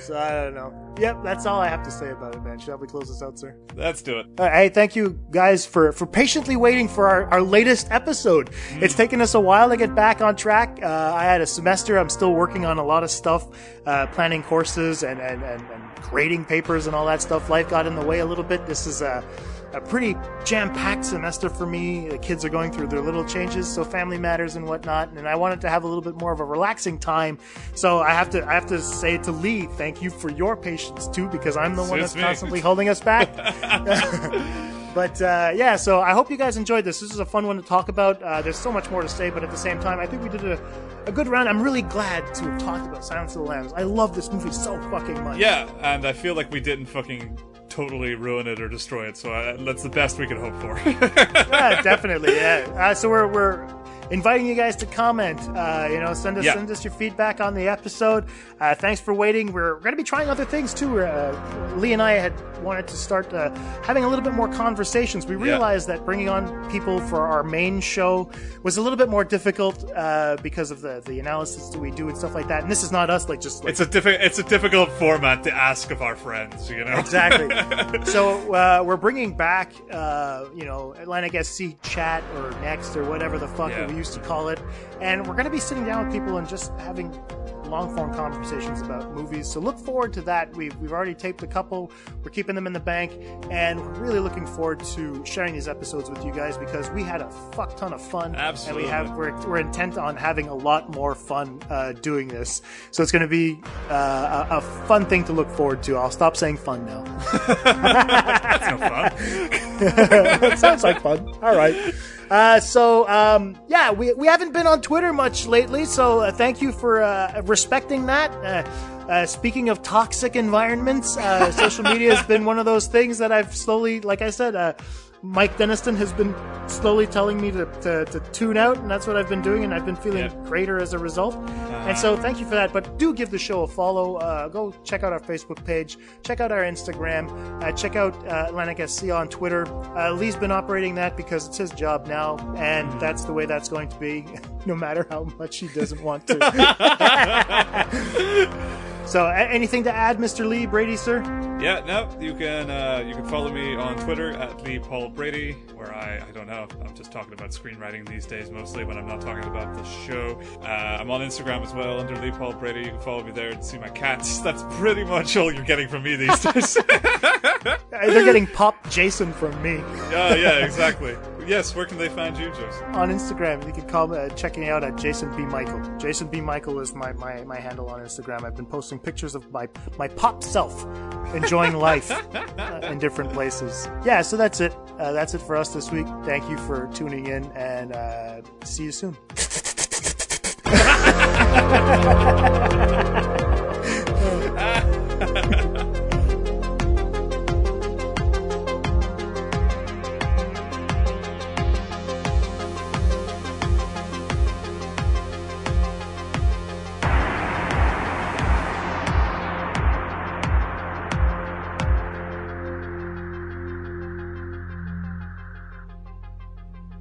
So I don't know. Yep, that's all I have to say about it, man. Shall we close this out, sir? Let's do it. Uh, hey, thank you guys for, for patiently waiting for our, our latest episode. It's taken us a while to get back on track. Uh, I had a semester. I'm still working on a lot of stuff, uh, planning courses and, and, and, and grading papers and all that stuff. Life got in the way a little bit. This is a, a pretty jam packed semester for me. The kids are going through their little changes, so family matters and whatnot. And I wanted to have a little bit more of a relaxing time. So I have to I have to say to Lee, thank you for your patience too, because I'm the one that's me. constantly holding us back. But uh, yeah, so I hope you guys enjoyed this. This is a fun one to talk about. Uh, there's so much more to say, but at the same time, I think we did a, a good round. I'm really glad to have talked about Silence of the Lambs. I love this movie so fucking much. Yeah, and I feel like we didn't fucking totally ruin it or destroy it. So uh, that's the best we can hope for. yeah, definitely. Yeah. Uh, so we're we're inviting you guys to comment. Uh, you know, send us Yeah. send us your feedback on the episode. Uh, thanks for waiting. We're going to be trying other things too. Uh, Lee and I had wanted to start uh, having a little bit more conversations. We realized that bringing on people for our main show was a little bit more difficult uh, because of the the analysis that we do and stuff like that. And this is not us like just like it's a diffi- it's a difficult format to ask of our friends. You know exactly. so uh, we're bringing back, uh, you know, Atlantic SC chat or next or whatever the fuck Yeah. Used to call it, and we're going to be sitting down with people and just having long form conversations about movies. So look forward to that. We've we've already taped a couple. We're keeping them in the bank, and we're really looking forward to sharing these episodes with you guys because we had a fuck ton of fun. Absolutely. And we have we're, we're intent on having a lot more fun uh, doing this. So it's going to be uh, a, a fun thing to look forward to. I'll stop saying fun now. That's no fun. sounds like fun. All right. Uh, so um, yeah, we, we haven't been on Twitter much lately, so uh, thank you for uh, respecting that. Uh, uh, speaking of toxic environments, uh, social media has been one of those things that I've slowly, like I said, Mike Deniston has been slowly telling me to, to, to tune out, and that's what I've been doing, and I've been feeling Yep. greater as a result. Uh-huh. And so, thank you for that. But do give the show a follow. Uh, go check out our Facebook page, check out our Instagram, uh, check out uh, Atlantic SC on Twitter. Uh, Lee's been operating that because it's his job now, and Mm-hmm. that's the way that's going to be, no matter how much he doesn't want to. so, a- anything to add, Mr. Lee, Brady, sir? Yeah, no, you can uh, you can follow me on Twitter at Lee Paul Brady, where I I don't know, I'm just talking about screenwriting these days mostly when I'm not talking about the show. Uh, I'm on Instagram as well under Lee Paul Brady. You can follow me there and see my cats. That's pretty much all you're getting from me these days. They're getting Pop Jason from me. yeah, yeah, exactly. Yes, where can they find you, Jason? on Instagram. You can call me, uh, check me out at Jason B Michael. Jason B Michael is my, my, my handle on Instagram. I've been posting pictures of my my pop self enjoying life uh, in different places. Yeah, so that's it. Uh, that's it for us this week. Thank you for tuning in, and uh, see you soon.